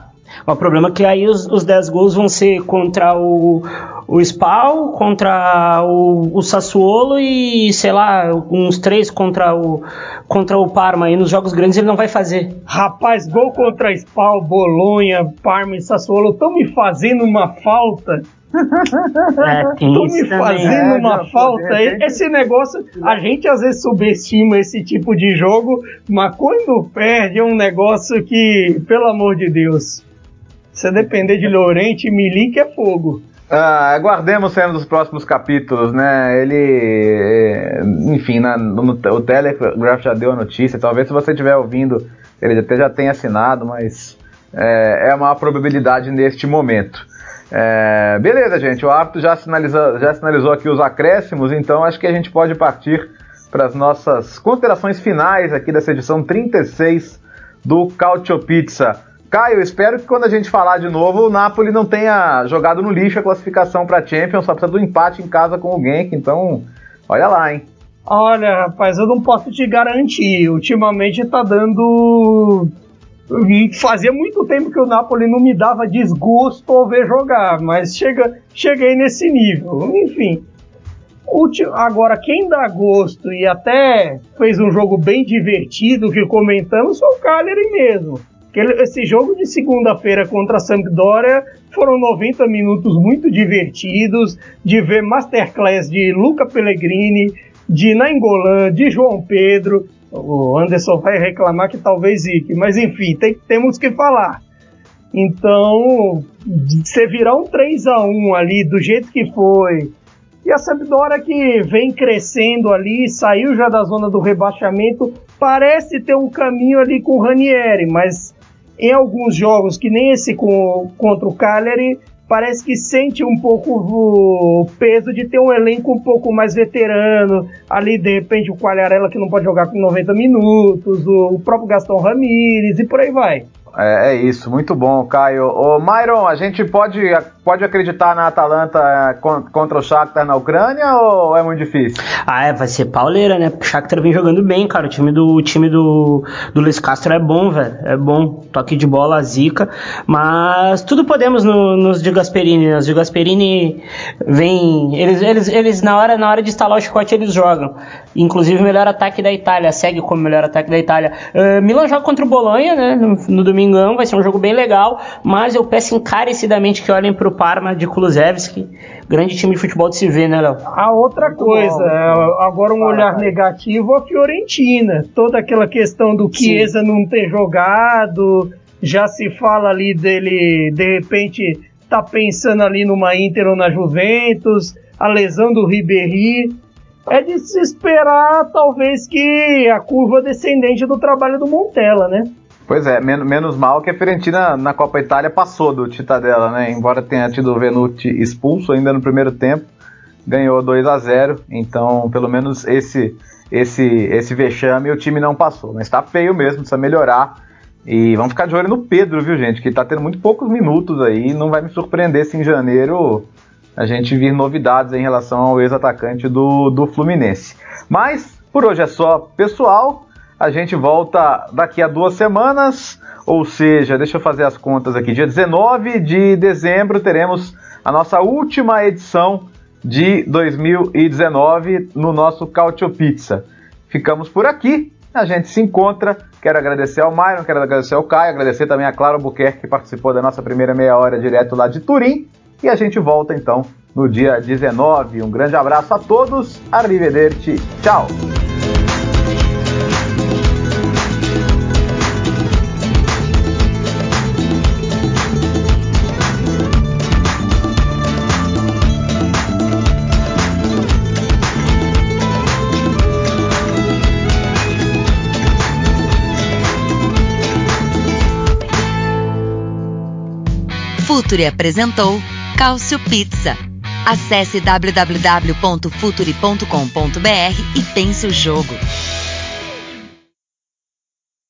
O problema é que aí os, os 10 gols vão ser contra o, o Spal, contra o, o Sassuolo e, sei lá, uns 3 contra o, contra o Parma. E nos jogos grandes ele não vai fazer. Rapaz, gol contra Spal, Bolonha, Parma e Sassuolo estão me fazendo uma falta. É, me fazendo É, uma falta. de repente- Esse negócio, a gente às vezes subestima esse tipo de jogo, mas quando perde é um negócio que, pelo amor de Deus, se depender de Lorente e Milik é fogo. Ah, aguardemos cena dos próximos capítulos, né? Ele, é, enfim, na- no, o Telegraph já deu a notícia. Talvez se você estiver ouvindo, ele até já tenha assinado, mas é, é uma probabilidade neste momento. É, beleza, gente. O árbitro já, sinaliza, já sinalizou aqui os acréscimos, então acho que a gente pode partir para as nossas considerações finais aqui dessa edição 36 do Cautio Pizza. Caio, espero que quando a gente falar de novo, o Napoli não tenha jogado no lixo a classificação para Champions, só precisa do empate em casa com o Genk, então olha lá, hein? Olha, rapaz, eu não posso te garantir. Ultimamente tá dando. Fazia muito tempo que o Napoli não me dava desgosto ao ver jogar, mas chega, cheguei nesse nível. Enfim. Agora, quem dá gosto e até fez um jogo bem divertido que comentamos foi o Cagliari mesmo. Esse jogo de segunda-feira contra a Sampdoria foram 90 minutos muito divertidos de ver masterclass de Luca Pellegrini, de Nainggolan, de João Pedro. O Anderson vai reclamar que talvez Zique, mas enfim, tem, temos que falar. Então, você virar um 3 a 1 ali do jeito que foi, e a Sampdoria que vem crescendo ali, saiu já da zona do rebaixamento, parece ter um caminho ali com o Ranieri, mas em alguns jogos, que nem esse com, contra o Cagliari, parece que sente um pouco o peso de ter um elenco um pouco mais veterano. Ali, de repente, o Quagliarella que não pode jogar com 90 minutos, o, próprio Gastão Ramírez e por aí vai. É, é, isso, muito bom, Caio. Ô, Myron, a gente pode, pode acreditar na Atalanta é, contra o Shakhtar na Ucrânia ou é muito difícil? Ah, é, vai ser pauleira, né? O Shakhtar vem jogando bem, cara. O time do, o time do, do Luiz Castro é bom, velho. É bom. Toque de bola, zica. Mas tudo podemos no, nos de Gasperini. Né? Os de Gasperini vem. Eles, eles, eles na, hora, na hora de instalar o chicote, eles jogam. Inclusive, o melhor ataque da Itália. Segue como melhor ataque da Itália. Uh, Milan joga contra o Bolonha, né? No, no domingo domingão, vai ser um jogo bem legal, mas eu peço encarecidamente que olhem pro Parma de Kulusevski, grande time de futebol de se ver, né, Léo? A outra muito coisa, bom, é, agora um olhar negativo, a Fiorentina, toda aquela questão do Chiesa Sim. não ter jogado, já se fala ali dele, de repente, tá pensando ali numa Inter ou na Juventus, a lesão do Ribéry, é de se esperar, talvez, que a curva descendente do trabalho do Montella, né? Pois é, men menos mal que a Fiorentina na Copa Itália passou do Titadella, né? Embora tenha tido o Venuti expulso ainda no primeiro tempo, ganhou 2 a 0 então pelo menos esse esse esse vexame o time não passou. Mas tá feio mesmo, precisa melhorar. E vamos ficar de olho no Pedro, viu, gente? Que tá tendo muito poucos minutos aí. Não vai me surpreender se em janeiro a gente vir novidades em relação ao ex-atacante do, do Fluminense. Mas por hoje é só, pessoal. A gente volta daqui a duas semanas, ou seja, deixa eu fazer as contas aqui. Dia 19 de dezembro teremos a nossa última edição de 2019 no nosso Cautio Pizza. Ficamos por aqui, a gente se encontra. Quero agradecer ao Myron, quero agradecer ao Caio, agradecer também a Clara Buquerque que participou da nossa primeira meia hora direto lá de Turim. E a gente volta então no dia 19. Um grande abraço a todos, arrivederci, tchau! Futuri apresentou Cálcio Pizza. Acesse www.futuri.com.br e pense o jogo.